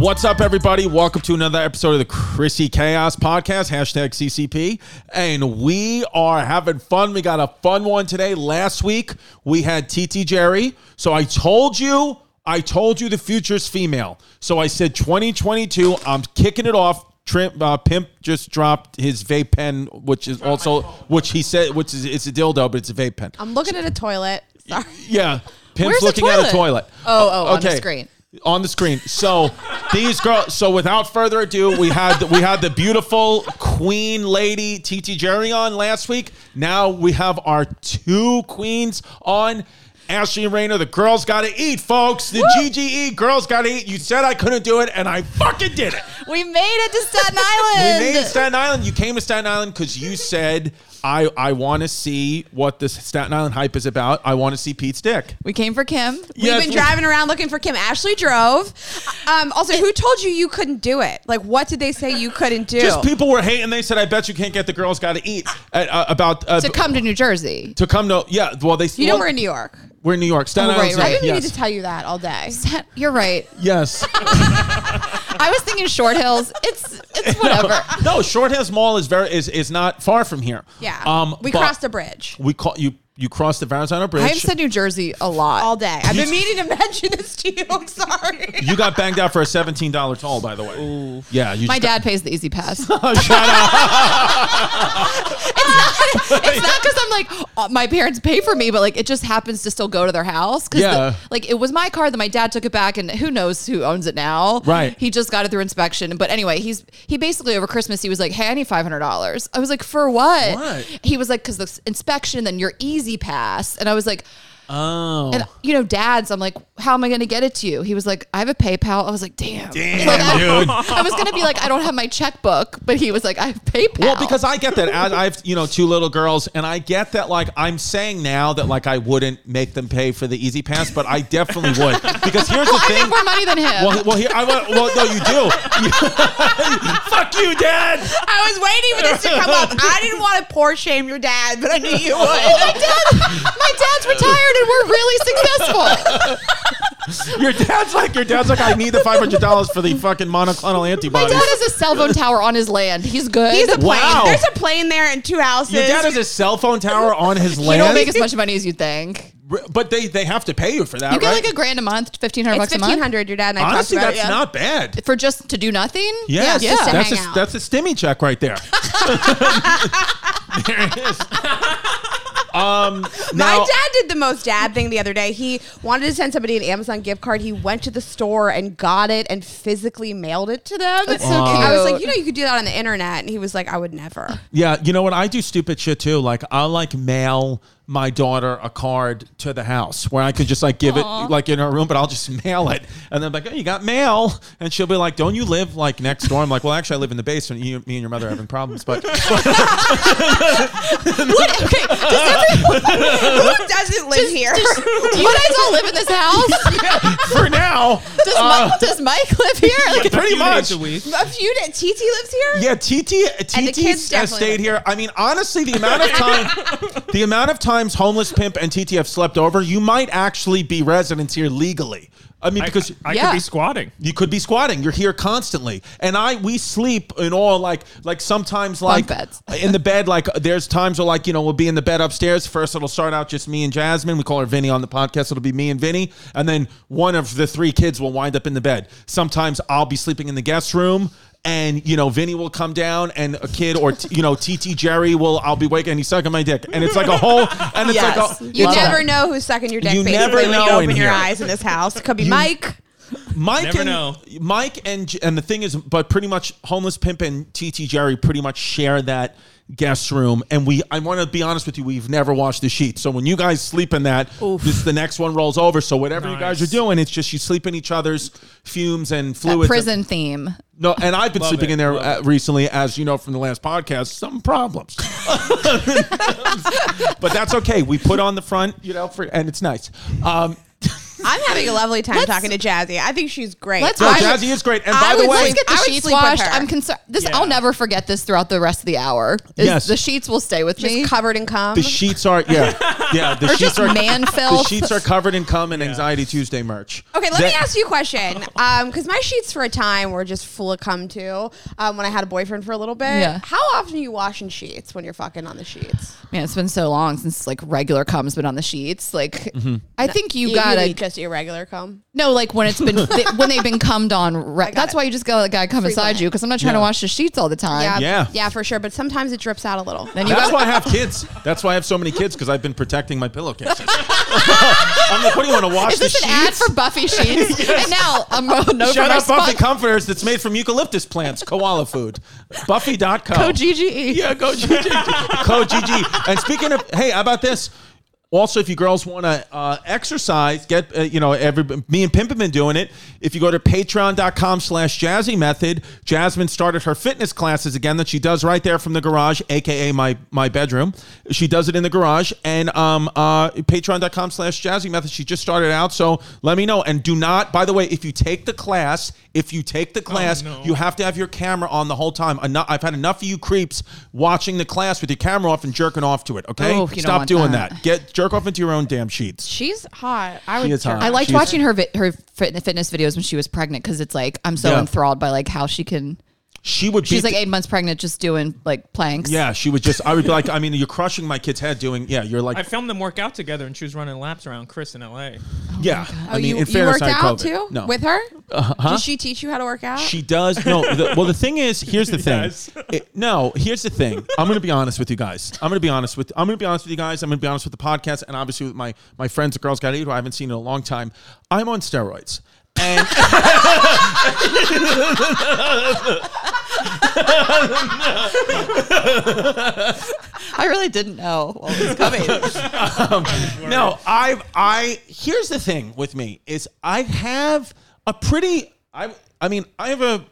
What's up, everybody? Welcome to another episode of the Chrissy Chaos Podcast, hashtag CCP. And we are having fun. We got a fun one today. Last week, we had TT Jerry. So I told you, I told you the future's female. So I said 2022, I'm kicking it off. Trim, uh, Pimp just dropped his vape pen, which is also, which he said, which is it's a dildo, but it's a vape pen. I'm looking at a toilet. Sorry. Yeah, Pimp's Where's the looking at a toilet? toilet. Oh, oh, on the screen. On the screen. So these girls. So without further ado, we had we had the beautiful queen lady TT Jerry on last week. Now we have our two queens on. Ashley and Rayna, the girls gotta eat, folks. The GGE girls gotta eat. You said I couldn't do it, and I fucking did it. We made it to Staten Island. We made it Staten Island. You came to Staten Island because you said I I want to see what this Staten Island hype is about. I want to see Pete's dick. We came for Kim. Yes, We've been driving around looking for Kim. Ashley drove. Um, also, who told you you couldn't do it? Like, what did they say you couldn't do? Just people were hating. They said, "I bet you can't get the girls got to eat." Uh, uh, about uh, to come to New Jersey. to come to yeah. Well, they you know well, we're in New York. we're in New York. Staten Oh, right, Island's right. I've been meaning yes. to tell you that all day. You're right. yes. I was thinking Short Hills. It's it's whatever. no, Short Hills Mall is very is is not far from here. Yeah. Um, we crossed a bridge We call you you crossed the Verrazano Bridge. I've said New Jersey a lot. all day. I've been meaning to mention this to you. I'm sorry. you got banged out for a seventeen dollar toll, by the way. Yeah, you My just dad pays the E-ZPass. Got, shut up. it's not because I'm like uh, my parents pay for me, but like it just happens to still go to their house. 'Cause Yeah. the- like it was my car that my dad took it back, and who knows who owns it now? Right. He just got it through inspection. But anyway, he's he basically over Christmas he was like, "Hey, I need five hundred dollars." I was like, "For what?" What? He was like, "Cause the s- inspection, then your easy pass," and I was like. Oh. And you know, dads, I'm like, how am I going to get it to you? He was like, I have a PayPal. I was like, damn, Damn, Like, I- dude. I was going to be like, I don't have my checkbook, but he was like, I have PayPal. Well, because I get that. As I have, you know, two little girls, and I get that. Like, I'm saying now that like I wouldn't make them pay for the E-ZPass, but I definitely would because here's the thing I thing. make more money than him. Well, well, here I wa- well, no, you do. Fuck you, Dad. I was waiting for this to come up. I didn't want to poor shame your dad, but I knew you would. my dad, my dad's retired, and we're really successful. Your dad's like your dad's like I need the five hundred dollars for the fucking monoclonal My antibodies. dad has a cell phone tower on his land. He's good. He's a plane. Wow. There's a plane there and two houses. Your dad has a cell phone tower on his land. you don't make as much money as you think. but they they have to pay you for that, You get right? like a grand a month, fifteen hundred it's bucks a month hundred. Your dad and I Honestly, talked about that's it. yeah. not bad. for just to do nothing. Yes, yeah. just to that's a that's a stimmy check right there. there it is. Um, My dad did the most dad thing the other day. He wanted to send somebody an Amazon gift card. He went to the store and got it and physically mailed it to them. That's so cute. I was like, you know, you could do that on the internet. And he was like, I would never. Yeah, you know what? I do stupid shit too. Like I'll like mail my daughter a card to the house where I could just like give it like in her room, but I'll just mail it. And then like, oh, you got mail, and she'll be like, "Don't you live like next door?" I'm like, "Well, actually, I live in the basement. You, me and your mother are having problems, but What? Okay. Does everyone, Who doesn't live here? do you guys all live in this house? for now, Does, Mike, uh, does Mike live here? Like, pretty much." a week. a few days. TT lives here. Yeah, TT TT has stayed live here. I mean, honestly, the amount of time, the amount of times homeless pimp and TTF slept over, you might actually be residents here legally. I mean, because I Yeah. could be squatting. You could be squatting. You're here constantly, and I we sleep in all like like sometimes like beds. in the bed. Like there's times where like you know we'll be in the bed upstairs. First it'll start out just me and Jasmine. We call her Vinny on the podcast. It'll be me and Vinny, and then one of the three kids will wind up in the bed. Sometimes I'll be sleeping in the guest room. And you know, Vinny will come down, and a kid, or t- you know, TT Jerry will. I'll be waking, and he's sucking my dick, and it's like a whole, and it's Yes. like a, You it's a- never know who's sucking your dick. You basically, never when know you in open your here. eyes in this house. It could be Mike. Mike Never and know. Mike and and the thing is, but pretty much homeless pimp and TT Jerry pretty much share that guest room, and we. I want to be honest with you, we've never washed the sheets. So when you guys sleep in that, this the next one rolls over. So whatever you guys are doing, it's just you sleep in each other's fumes and That fluids. prison theme. No, and I've been Love sleeping it, in there love uh, recently, as you know from the last podcast. Some problems, but that's okay. We put on the front, you know, for and it's nice. Um, I'm having a lovely time Let's- talking to Jazzy. I think she's great. Let's no, I- Jazzy is great, and I by the would way, say- Let's get the I would sheets sleep with washed. her. I'm concerned. This Yeah. I'll never forget this throughout the rest of the hour. Is Yes. the sheets will stay with just me. covered in cum. the sheets are yeah, yeah. The Or sheets just are man The filth. sheets are covered in cum and Anxiety Tuesday merch. Okay, let me That- ask you a question. Um, because my sheets for a time were just full of cum too. Um, when I had a boyfriend for a little bit. Yeah. How often are you washing sheets when you're fucking on the sheets? Man, it's been so long since like regular cum's been on the sheets. Like, Mm-hmm. I think you, You gotta mean just irregular cum. no, like when it's been they, when they've been cummed on. Re- that's it. why you just go like, gotta come inside Frequent. you because I'm not trying to wash the sheets all the time. Yeah, Yeah. yeah, for sure. But sometimes it drips out a little. Then you That's got why I have kids. That's why I have so many kids because I've been protecting my pillowcases. I'm like, what do you want to wash Is this the an ad sheets? for Buffy sheets? And now I'm going no Shout out Buffy spot- Comforters that's made from eucalyptus plants, koala food. Buffy.com. Code GGE. Yeah, go GG. Code GG. And speaking of, hey, how about this? Also, if you girls want to uh, exercise, get uh, you know, every me and Pimp have been doing it. If you go to patreon.com slash jazzy method, Jasmine started her fitness classes again that she does right there from the garage, aka my my bedroom. She does it in the garage. And um uh patreon.com slash jazzy method. She just started out. So let me know. And do not, by the way, if you take the class, if you take the class, no. you have to have your camera on the whole time. Enough, I've had enough of you creeps watching the class with your camera off and jerking off to it. Okay, Oh, stop doing that. that. Get jerk off into your own damn sheets. She's hot. I She would. is hot. I liked She's- watching her vi- her fit- fitness videos when she was pregnant because it's like I'm so Yeah. enthralled by like how she can. She would. She's like eight months pregnant, just doing like planks. Yeah, she would just. I would be like, I mean, you're crushing my kid's head doing. Yeah, you're like, I filmed them work out together, and she was running laps around Chris in L.A. yeah. Oh, I mean, oh, you, in you fairness, worked I out COVID. too No, with her? huh? Did she teach you how to work out? She does. No. The, well, the thing is, here's the thing. Yes. It- no, here's the thing. I'm going to be honest with you guys. I'm going to be honest with. I'm going to be honest with you guys. I'm going to be honest with the podcast, and obviously with my my friends, at girls got eat, who I haven't seen in a long time. I'm on steroids. And I really didn't know what was coming. Um, no, I've I here's the thing with me is I have a pretty I I mean I have a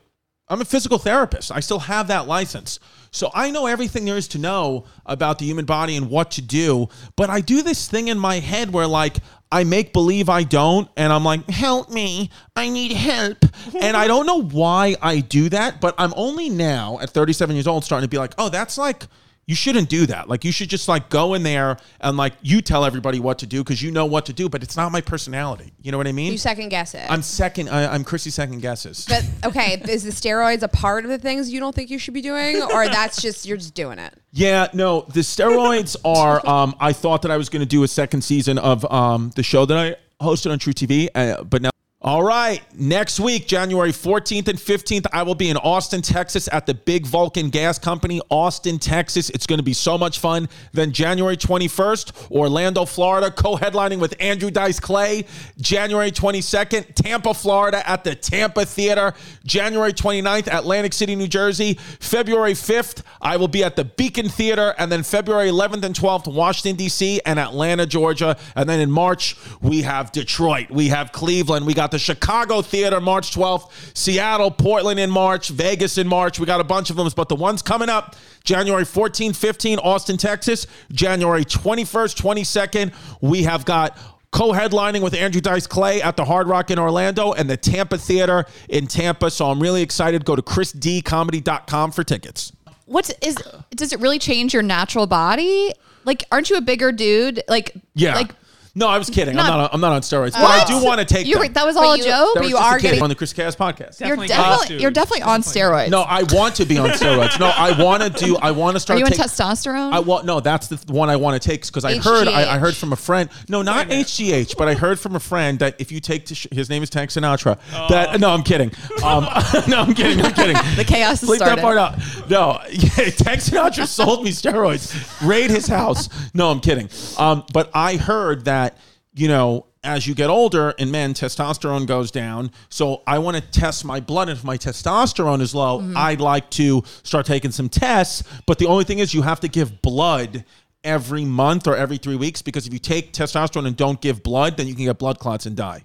I'm a physical therapist. I still have that license. So I know everything there is to know about the human body and what to do, but I do this thing in my head where like I make believe I don't and I'm like, "Help me. I need help." and I don't know why I do that, but I'm only now at 37 years old starting to be like, "Oh, that's like you shouldn't do that. Like you should just like go in there and like you tell everybody what to do because you know what to do, but it's not my personality. You know what I mean? you second guess it. I'm second. I, I'm Chrissy second guesses. but okay, is the steroids a part of the things you don't think you should be doing, or that's just you're just doing it? yeah, no, the steroids are. Um, I thought that I was going to do a second season of um the show that I hosted on truTV, uh, but now. All right. Next week, January 14th and 15th, I will be in Austin, Texas at the Big Vulcan Gas Company, Austin, Texas. It's going to be so much fun. Then January 21st, Orlando, Florida, co headlining with Andrew Dice Clay. January 22nd, Tampa, Florida at the Tampa Theater. January 29th, Atlantic City, New Jersey. February 5th, I will be at the Beacon Theater. And then February 11th and 12th, Washington, D.C. and Atlanta, Georgia. And then in March, we have Detroit. We have Cleveland. We got the Chicago Theater March 12th, Seattle, Portland in March, Vegas in March. We got a bunch of them, but the ones coming up January 14th, 15th, Austin, Texas. January 21st, 22nd, we have got co-headlining with Andrew Dice Clay at the Hard Rock in Orlando and the Tampa Theater in Tampa. So I'm really excited. Go to chrisdcomedy.com for tickets. What is? is Does it really change your natural body? Like, aren't you a bigger dude? Like, Yeah. like no, I was kidding. I'm Not- not. I'm not on steroids, but I do want to take you. them. were- That was all you- a joke. That but was you just a are kid getting- on the Chris Chaos podcast. You're Definitely definitely dude. you're definitely on steroids. No, I want to be on steroids. No, I want to do. I want to Are start. you on take- testosterone? I want no. That's the th- one I want to take because I heard. I, I heard from a friend. No, not HGH, but I heard from a friend that if you take to sh- his name is Tank Sinatra. That no, I'm kidding. Um, no, I'm kidding. I'm kidding. The chaos has Bleep that started. part out. No, yeah, Tank Sinatra sold me steroids. Raid his house. No, I'm kidding. Um, but I heard that you know as you get older in men, testosterone goes down. So I want to test my blood. And if my testosterone is low, Mm-hmm. I'd like to start taking some tests. But the only thing is, you have to give blood every month or every three weeks because if you take testosterone and don't give blood, then you can get blood clots and die.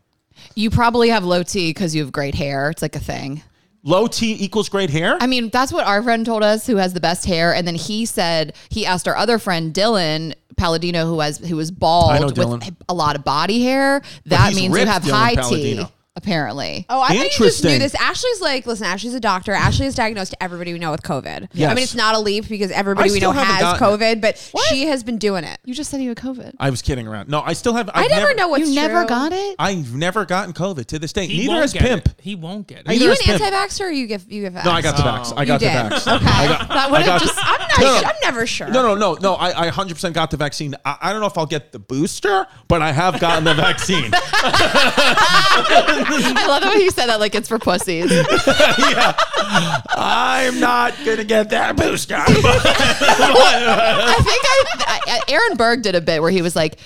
You probably have low T because you have great hair. It's like a thing. Low T equals great hair. I mean, that's what our friend told us who has the best hair. And then he said he asked our other friend Dylan Palladino, who has who was bald with Dylan. a lot of body hair. That he's means you ripped, have Dylan high T. Palladino. Apparently. Oh, I thought you just Interesting. knew this. Ashley's like, listen, Ashley's a doctor. Ashley is diagnosed to everybody we know with COVID. Yes. I mean, it's not a leap because everybody I we know still haven't has gotten COVID, but she has been doing it. You just said you had COVID. I was kidding around. No, I still have. I I've never, know what's you never true. got it? I've never gotten COVID to this day. He Neither won't has get Pimp. It. He won't get it. Are Neither you an has Pimp. anti-vaxxer or you give you give? No, I got the oh. vax. I got the did. vax. Okay. I got, That would I have got- just- I'm not. No, no. I'm never sure. No, no, no, no. I, I 100% got the vaccine. I, I don't know if I'll get the booster, but I have gotten the vaccine. I love the way you said that like it's for pussies. yeah. I'm not going to get that booster. I think I, I Aaron Berg did a bit where he was like,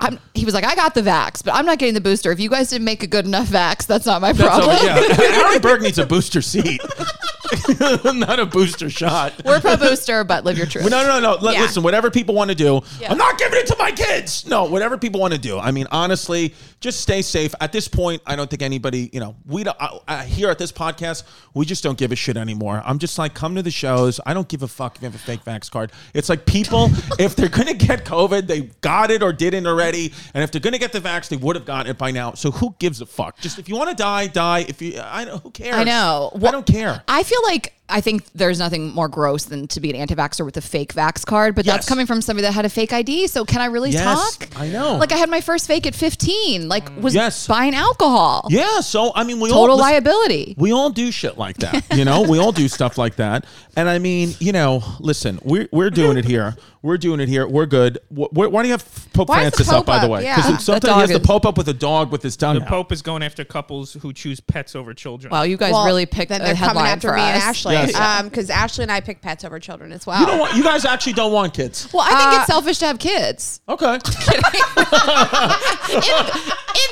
I'm, he was like, I got the vax, but I'm not getting the booster. If you guys didn't make a good enough vax, that's not my So, problem. yeah. Aaron Berg needs a booster seat, not a booster shot. We're pro booster, but live your truth. No, no, no. Li- Yeah. Listen, whatever people want to do, Yeah. I'm not giving it to my kids. No, whatever people want to do. I mean, honestly, just stay safe. At this point, I don't think anybody, you know, we don't, uh, uh, here at this podcast, we just don't give a shit anymore. I'm just like, come to the shows. I don't give a fuck if you have a fake vax card. It's like people, if they're going to get COVID, they got it or didn't already. And if they're going to get the vax, they would have gotten it by now. So who gives a fuck? Just if you want to die, die. If you, I don't, who cares? I know. I don't care. I feel like I think there's nothing more gross than to be an anti-vaxxer with a fake vax card, but Yes. that's coming from somebody that had a fake ID. So can I really Yes, talk? I know. Like I had my first fake at 15. Like was Yes. buying alcohol. Yeah. So, I mean, we Total all, listen- liability. We all do shit like that, you know. we all do stuff like that, and I mean, you know, listen, we're we're doing it here. We're doing it here. We're good. Wh- wh- why do you have Pope Why is the Francis up, by the way? Because That sometimes he has dog the Pope up with a dog with his tongue The out. Pope is going after couples who choose pets over children. Wow, you guys Well, really picked then a they're coming after for me and us. Ashley. Yes. Um, because Ashley and I pick pets over children as well. You don't want. You guys actually don't want kids. Well, I think Uh, it's selfish to have kids. Okay. In,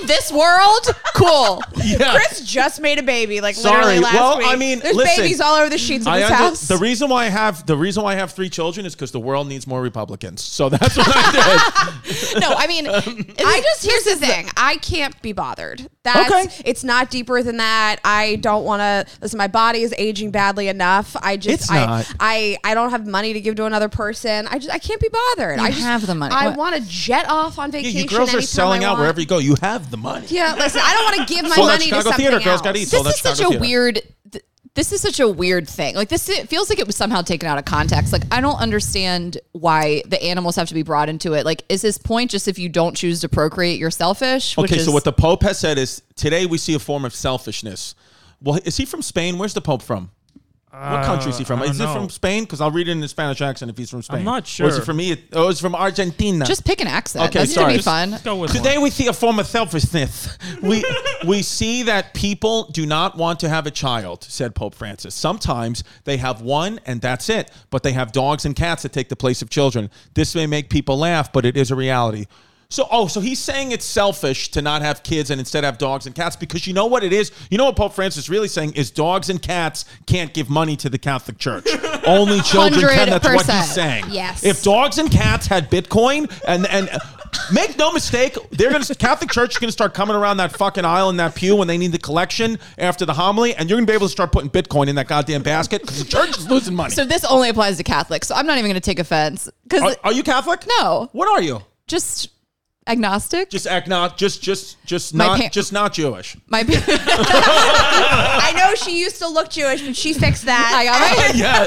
in this world, cool. Yeah. Chris just made a baby, like Sorry. literally last Well, week. I mean, there's listen, babies all over the sheets of I his under- house. the reason why I have the reason why I have three children is because the world needs more Republicans. So that's what I did. No, I mean, I just here's the thing. I can't be bothered. That's Okay. it's not deeper than that. I don't want to listen. My body is aging badly enough. I just It's I, not. I I don't have money to give to another person. I just I can't be bothered. You I just have the money. I What- want to jet off on Yeah, vacation. you girls are anytime selling I out want. wherever you go. You have the money. Yeah, listen. I don't want to give my Sold out money to Chicago something theater, else. girls gotta eat. this Sold out is such Chicago a theater. weird th- this is such a weird thing like this it feels like it was somehow taken out of context like i don't understand why the animals have to be brought into it like is his point just if you don't choose to procreate you're selfish Which Okay, so what the Pope has said is today we see a form of selfishness. Well, is he from Spain? Where's the Pope from? What country is he from? Uh, I don't Is it know. from Spain? Because I'll read it in a Spanish accent if he's from Spain. I'm not Or is sure. it from me? Oh, it's from Argentina. just pick an accent Okay, that's sorry. gonna be Just- fun Let's go with Today one. we see a form of selfishness. We we see that people do not want to have a child, said Pope Francis. Sometimes they have one and that's it, but they have dogs and cats that take the place of children. This may make people laugh, but it is a reality. So oh, so he's saying it's selfish to not have kids and instead have dogs and cats because you know what it is? You know what Pope Francis is really saying is dogs and cats can't give money to the Catholic Church. Only children can. That's what he's saying. Yes. If dogs and cats had Bitcoin and and make no mistake, they're gonna Catholic Church is gonna start coming around that fucking aisle in that pew when they need the collection after the homily, and you're gonna be able to start putting Bitcoin in that goddamn basket because the church is losing money. so this only applies to catholics so i'm not even gonna take offense because are, are you Catholic? no What are you? just agnostic Just act not just just just My not pa- just not Jewish. my I know she used to look Jewish, but she fixed that. I got my yeah,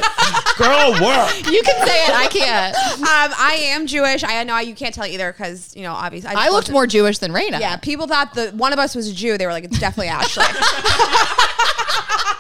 girl, work. you can say it i can't Um, I am Jewish. I know you can't tell either because you know obviously i looked more jewish than Rayna. Yeah, people thought that one of us was a Jew. They were like, "It's definitely Ashley."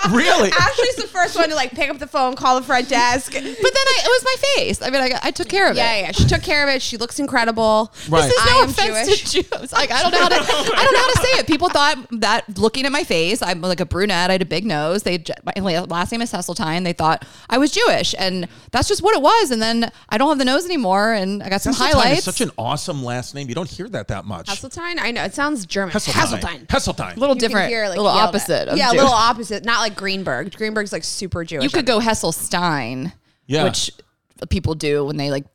really? Ashley's the first one to like pick up the phone, call the front desk. But then I, it was my face. I mean, I, I took care of Yeah, it. yeah. Yeah. She took care of it. She looks incredible. Right. This is I no am offense Jewish. to Jews. Like I don't know how to. I don't know how to say it. People thought that looking at my face, I'm like a brunette. I had a big nose. They my last name is Hesseltine. They thought I was Jewish, and that's just what it was. And then I don't have the nose anymore, and I got some Hesseltine highlights. is such an awesome last name. You don't hear that that much. Hasseltine? I know. It sounds German. Hesseltine. Hasseltine. Hesseltine. a little You different, hear, like, a little opposite. Of yeah, a little opposite. Not like Greenberg. Greenberg's like super Jewish. You could go Hesselstein, Yeah. which people do when they like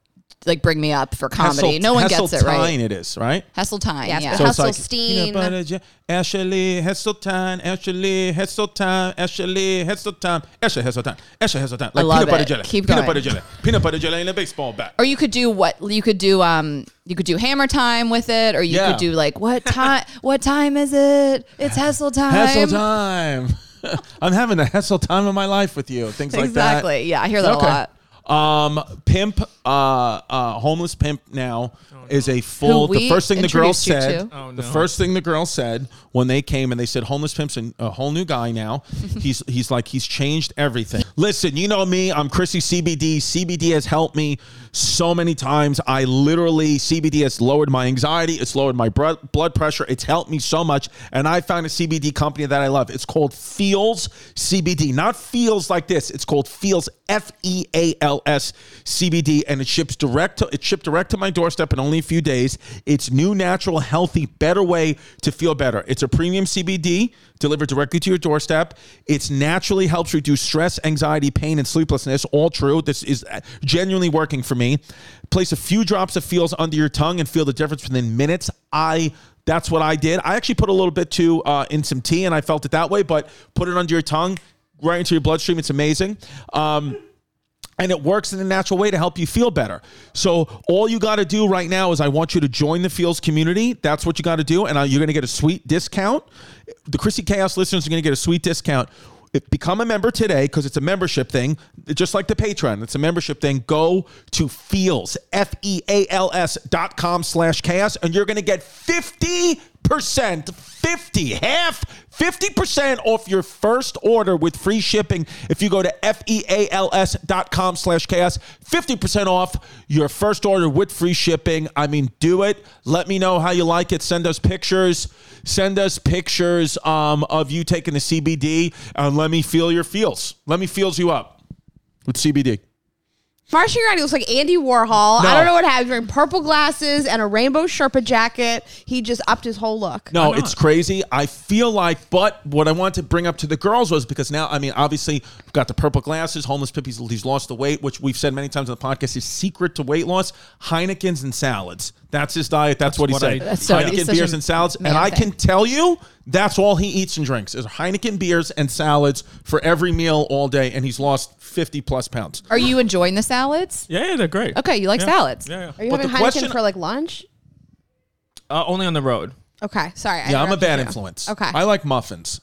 like bring me up for comedy. Hessel- no one gets it right. Hesseltine it is, right? Hesseltine, Yes, yeah. but So it's like Hesselstein. peanut butter jam, Ashley Hesseltine, Ashley Hesseltine, Ashley Hesseltine, Ashley Hesseltine, Ashley Hesseltine. Like love peanut butter jelly. Keep peanut going. butter jelly. Peanut butter jelly in a baseball bat. or you could do what you could do um you could do hammer time with it or you Yeah. could do like what time what time is it it's hessel time Hessel time. I'm having a hassle time of my life with you. Things like that. exactly yeah i hear that a lot Um, pimp, uh, uh, homeless pimp now is a full. Who The we first thing the girl introduced you said. to. Oh, The no. first thing the girl said when they came and they said homeless pimp's a, a whole new guy now. he's he's like he's changed everything. Listen, you know me. I'm Chrissy CBD. CBD has helped me so many times. I literally CBD has lowered my anxiety. It's lowered my blood pressure. It's helped me so much. And I found a CBD company that I love. It's called Feals CBD. Not feels like this. It's called Feals F E A L S CBD, and it ships direct to it shipped direct to my doorstep in only a few days. It's new, natural, healthy, better way to feel better. It's a premium CBD delivered directly to your doorstep. It's naturally helps reduce stress, anxiety, pain, and sleeplessness. All true. This is genuinely working for me. Place a few drops of Feals under your tongue and feel the difference within minutes. I that's what I did. I actually put a little bit too uh, in some tea, and I felt it that way. But put it under your tongue, right into your bloodstream. It's amazing. Um, and it works in a natural way to help you feel better. So all you got to do right now is I want you to join the Feals community. That's what you got to do, and uh, you're going to get a sweet discount. The Chrissy Chaos listeners are going to get a sweet discount. If, become a member today because it's a membership thing, just like the Patreon. It's a membership thing. Go to Feals F E A L S dot com slash chaos, and you're going to get fifty percent, fifty half. 50% off your first order with free shipping if you go to F-E-A-L-S dot com slash chaos. 50% off your first order with free shipping. I mean, do it. Let me know how you like it. Send us pictures. Send us pictures um, of you taking the CBD and let me feel your feels. Let me feels you up with CBD. Marcia Grandi looks like Andy Warhol. No. I don't know what happened. Wearing purple glasses and a rainbow Sherpa jacket. He just upped his whole look. No, it's crazy. I feel like, but what I wanted to bring up to the girls was because now, I mean, obviously, we've got the purple glasses, homeless pimp, he's, he's lost the weight, which we've said many times on the podcast. His secret to weight loss: Heineken's and salads. That's his diet. That's, what he what said. I- That's so- he's Heineken such beers and salads. And I thing. can tell you, that's all he eats and drinks is Heineken beers and salads for every meal all day, and he's lost fifty plus pounds. are you enjoying the salads Yeah, yeah, they're great. okay you like Yeah. salads Yeah, yeah. Are you But having Heineken question- for like lunch? Uh, only on the road. Okay, sorry. I Yeah, I'm a bad you. influence. Okay. I like muffins,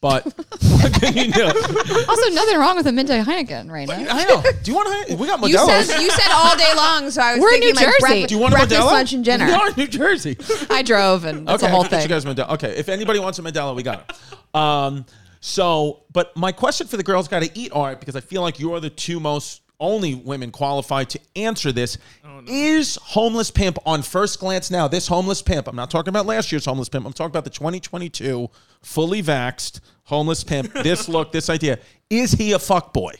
but what can you do? also nothing wrong with a midday heineken right now I know. Do you want Heineken? We got You Modelo's. said you said all day long, so I was We're in thinking New like Jersey. breakfast, Do you want a breakfast, Modelo? lunch, and dinner. We are in New Jersey. i drove and that's okay, a whole I get thing you guys Modelo. Okay, if anybody wants a Modelo, we got it. Um, so, but my question for the girls got to eat art because I feel like you're the two most only women qualified to answer this. Oh, is homeless pimp on first glance now? This homeless pimp. I'm not talking about last year's homeless pimp. I'm talking about the 2022 fully vaxxed homeless pimp. this look, this idea. Is he a fuck boy?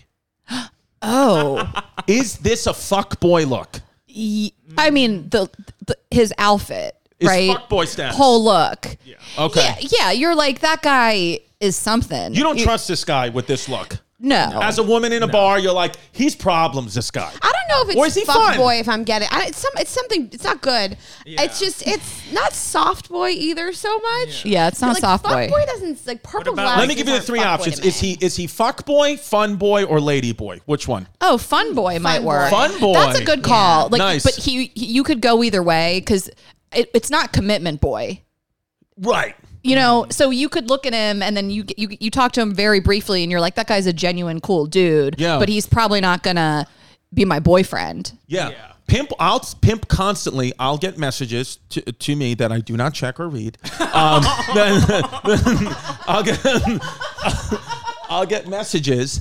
oh Is this a fuck boy look? Ye- I mean the, the his outfit, Is right? fuckboy status. Whole look. Yeah. Okay. Yeah, yeah, you're like that guy is something. You don't trust this guy with this look. No. As a woman in a bar, you're like, he's problems, this guy. I don't know if Or it's is he fuck fun? boy if I'm getting. I, it's some. It's something. It's not good. It's just. It's not soft boy either so much. yeah, it's not like, soft fuck boy. boy doesn't like purple about- glasses. Let me give you the three options. Is he is he fuck boy, fun boy, or lady boy? Which one? Oh, fun boy might Fun work. Fun boy. That's a good call. Yeah. Like, Nice. but he, he- you could go either way because it, it's not commitment boy. Right. You know, so you could look at him and then you you you talk to him very briefly, and you're like, that guy's a genuine cool dude. Yeah. but he's probably not gonna be my boyfriend. Yeah. Pimp, I'll pimp constantly. I'll get messages to, to me that I do not check or read. Um, then, then I'll get I'll get messages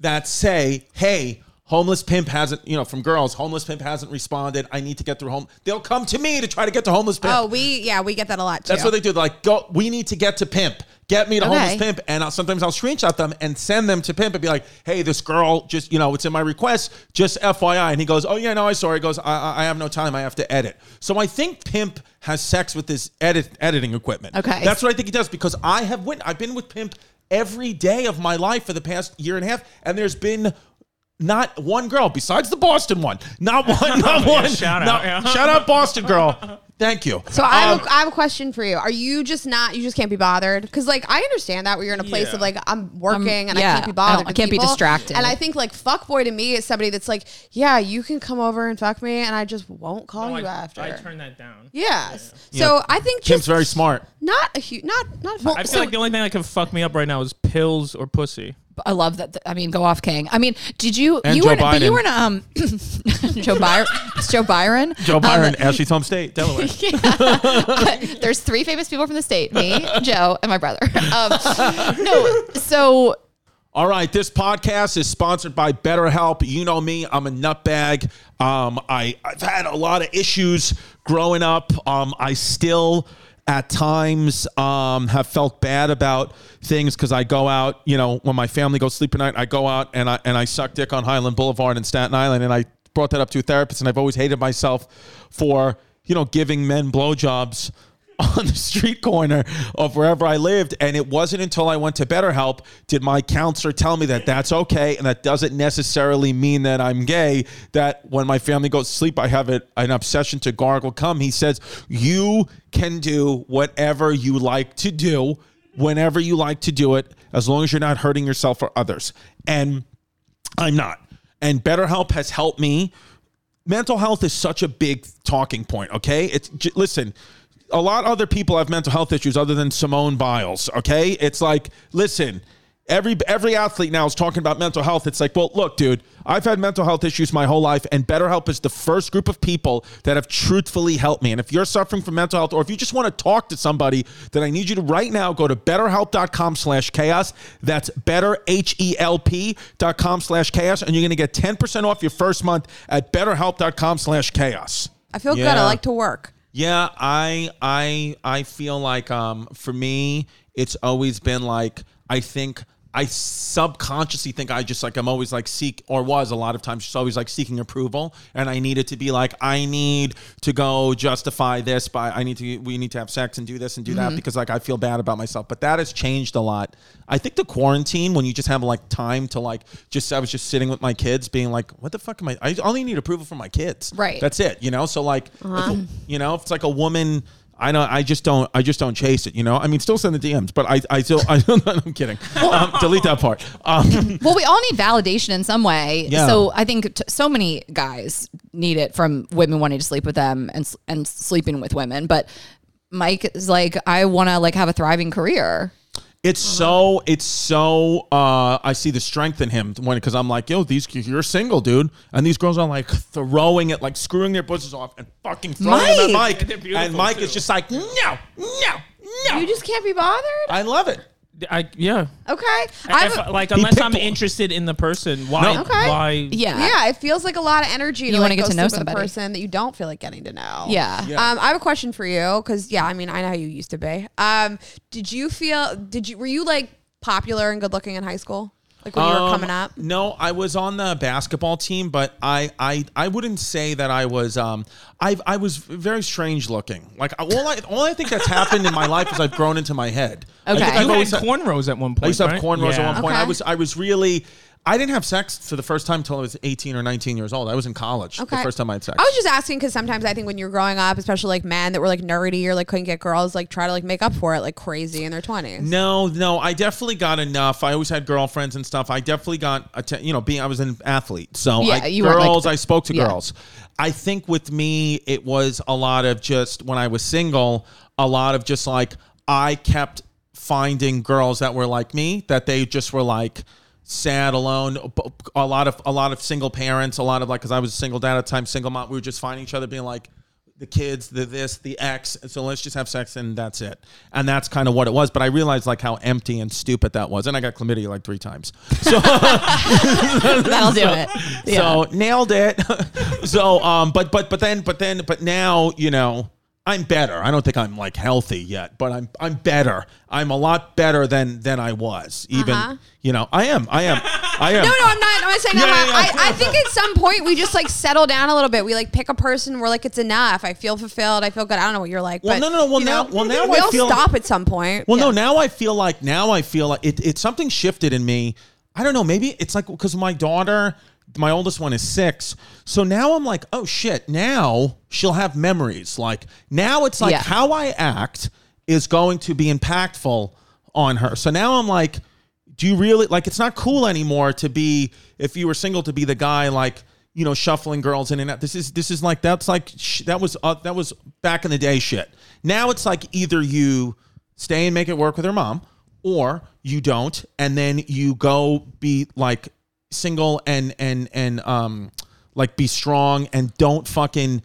that say, "Hey, homeless pimp hasn't, you know, from girls, homeless pimp hasn't responded. I need to get through home." They'll come to me to try to get to homeless pimp. Oh, we yeah, we get that a lot too. That's what they do. They're like, go. We need to get to pimp. Get me to Okay. homeless pimp, and I'll, sometimes I'll screenshot them and send them to pimp and be like, "Hey, this girl just, you know, it's in my request. Just FYI." And he goes, "Oh yeah, no, I saw." it." He goes, I, I, "I have no time. I have to edit." So I think pimp has sex with this edit editing equipment. Okay. that's what I think he does because I have went. I've been with pimp every day of my life for the past year and a half, and there's been. Not one girl besides the Boston one. Not one. Not one. shout out, not- yeah. Shout out Boston girl. Thank you. So I have, Um, a, I have a question for you. Are you just not? You just can't be bothered? Because like I understand that where you're in a place Yeah. of like I'm working and I can't be bothered. don't- I can't be distracted. And I think like fuck boy to me is somebody that's like, yeah, you can come over and fuck me, and I just won't call No, you I, after. I turn that down. yes. Yeah. So I think Pimp's just very smart. not a huge, not not. I feel like the only thing that can fuck me up right now is pills or pussy. I love that. I mean, go off, King. I mean, did you? And you Joe were, but you Biden. were in um, Joe Byron. Joe Byron. Joe Um, Byron, Ashley's home state, Delaware. there's three famous people from the state: me, Joe, and my brother. Um, no, so All right, this podcast is sponsored by BetterHelp. You know me, I'm a nutbag. Um, I, I've had a lot of issues growing up. Um, I still, at times, um, have felt bad about things because I go out, you know, when my family goes sleep at night, I go out and I and I suck dick on Hylan Boulevard in Staten Island, and I brought that up to a therapist, and I've always hated myself for you know giving men blowjobs on the street corner of wherever I lived. And it wasn't until I went to BetterHelp did my counselor tell me that that's okay. And that doesn't necessarily mean that I'm gay. That when my family goes to sleep, I have a, an obsession to gargle cum. He says, You can do whatever you like to do whenever you like to do it, as long as you're not hurting yourself or others. And I'm not. And BetterHelp has helped me mental health is such a big talking point. Okay, it's listen. A lot of other people have mental health issues other than Simone Biles. Okay, it's like listen. Every every athlete now is talking about mental health. It's like, well, look, dude, I've had mental health issues my whole life, and BetterHelp is the first group of people that have truthfully helped me. And if you're suffering from mental health, or if you just want to talk to somebody, then I need you to right now go to BetterHelp.com/chaos. That's Better H E L P.com slash chaos, and you're going to get ten percent off your first month at BetterHelp.com/chaos. I feel good. I like to work. Yeah, I I I feel like um for me it's always been like I think I subconsciously think I just like I'm always like seek or was a lot of times just always like seeking approval and I needed to be like I need to go justify this by I need to we need to have sex and do this and do that mm-hmm. because like I feel bad about myself but that has changed a lot. I think the quarantine when you just have like time to like just I was just sitting with my kids being like what the fuck am I I only need approval from my kids. Right. That's it, you know? So like uh-huh. a- you know, if it's like a woman I know. I just don't. I just don't chase it. You know. I mean, still send the DMs, but I. I still. I, I'm kidding. Um, delete that part. Um, well, we all need validation in some way. Yeah. So I think t- so many guys need it from women wanting to sleep with them and and sleeping with women. But Mike is like, I want to like have a thriving career. It's so. It's so. Uh, I see the strength in him when because I'm like, yo, these you're single, dude, and these girls are like throwing it, like screwing their pussies off and fucking throwing it at Mike! Mike, And and Mike is just like, no, no, no. You just can't be bothered. I love it. I yeah. Okay. I If, like unless I'm interested in the person, why? No. Okay. Why? Yeah. yeah, it feels like a lot of energy to You wanna like get to know sleep somebody. a person that you don't feel like getting to know. Yeah. Yeah. Um, I have a question for you because yeah, I mean, I know how you used to be. Um, did you feel? Did you were you like popular and good looking in high school? Like when you were Um, coming up? No, I was on the basketball team, but I I, I wouldn't say that I was um I I was very strange looking. Like all I all I think that's happened in my life is I've grown into my head. I Okay. think You I've You had always had- cornrows at one point. I used to have right? cornrows at one point. I Okay. was I was really I didn't have sex for the first time until I was 18 or 19 years old. I was in college Okay. the first time I had sex. I was just asking because sometimes I think when you're growing up, especially like men that were like nerdy or like couldn't get girls, like try to like make up for it like crazy in their twenties. No, no, I definitely got enough. I always had girlfriends and stuff. I definitely got, atten- you know, being I was an athlete, so Yeah, I, you weren't, like, girls. the- I spoke to yeah. girls. I think with me, it was a lot of just when I was single, a lot of just like I kept finding girls that were like me, that they just were like sad, alone. A lot of a lot of single parents, a lot of like because I was a single dad at the time, single mom. We were just finding each other, being like the kids, the this, the ex. So let's just have sex and that's it. And that's kind of what it was. But I realized like how empty and stupid that was. And I got chlamydia like three times. So That'll do it. so nailed it. so um, but but but then but then but now you know I'm better. I don't think I'm like healthy yet, but I'm I'm better. I'm a lot better than than I was. Even Uh-huh. you know I am I am I am. No, no, I'm not. I'm not saying Yeah, that. yeah, I, yeah. I think at some point we just like settle down a little bit. We like pick a person. We're like, it's enough. I feel fulfilled. I feel good. I don't know what you're like. Well, but, no, no, no. Well, now- know, well, now I we'll feel- stop at some point. Well, Yeah. no, now I feel like now I feel like it, it's something shifted in me. I don't know. Maybe it's like because my daughter, my oldest one is six. So now I'm like, oh shit. Now she'll have memories. Like now it's like Yeah. how I act is going to be impactful on her. So now I'm like, do you really like? It's not cool anymore to be if you were single to be the guy like you know shuffling girls in and out. This is this is like that's like sh- that was uh, that was back in the day shit. Now it's like either you stay and make it work with her mom or you don't and then you go be like single and and and um like be strong and don't fucking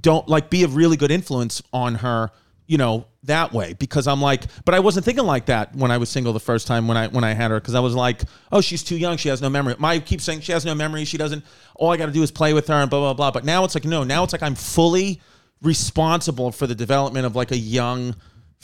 don't like be a really good influence on her you know that way. Because i'm like but i wasn't thinking like that when i was single the first time when i when i had her. Because i was like oh she's too young. She has no memory. My keep saying she has no memory. She doesn't all i got to do is play with her and blah blah blah. But now it's like no now it's like i'm fully responsible for the development of like a young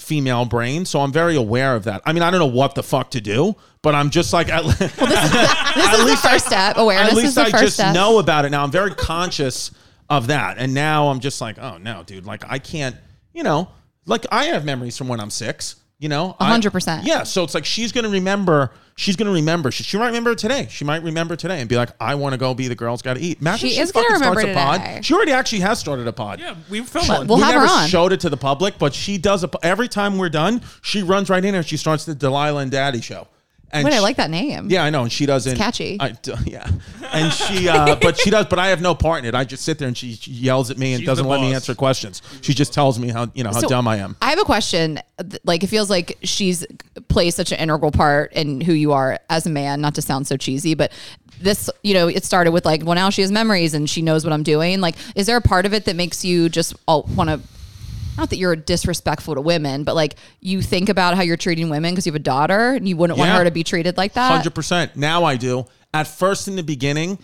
female brain so i'm very aware of that i mean i don't know what the fuck to do but i'm just like at, This is the first step. Awareness at is least the I first just step. know about it now. I'm very conscious of that, and now I'm just like, oh no, dude, like I can't, you know, like I have memories from when I'm six. You know, A I- hundred percent. Yeah, so it's like she's gonna remember. She's gonna remember. She, she might remember today. She might remember today and be like, I want to go be the girl's got to eat. Imagine She she, is gonna fucking remember starts a today. pod. She already actually has started a pod. Yeah, we filmed But one. we'll we have never her on. showed it to the public, but she does a every time we're done. She runs right in and she starts the Delilah and Daddy show. And Wait, I like that name. yeah, I know, and she doesn't. It's catchy. I, d- yeah, and she, uh, but she does. But I have no part in it. I just sit there and she, she yells at me and She's doesn't let me boss. answer questions. She just tells me how you know how So, dumb I am. I have a question. Th- Like, it feels like she's plays such an integral part in who you are as a man. Not to sound so cheesy, but this, you know, it started with like, well, now she has memories and she knows what I'm doing. Like, is there a part of it that makes you just want to? Not that you're disrespectful to women, but like you think about how you're treating women because you have a daughter and you wouldn't want her to be treated like that. Hundred percent. Now I do. At first, in the beginning,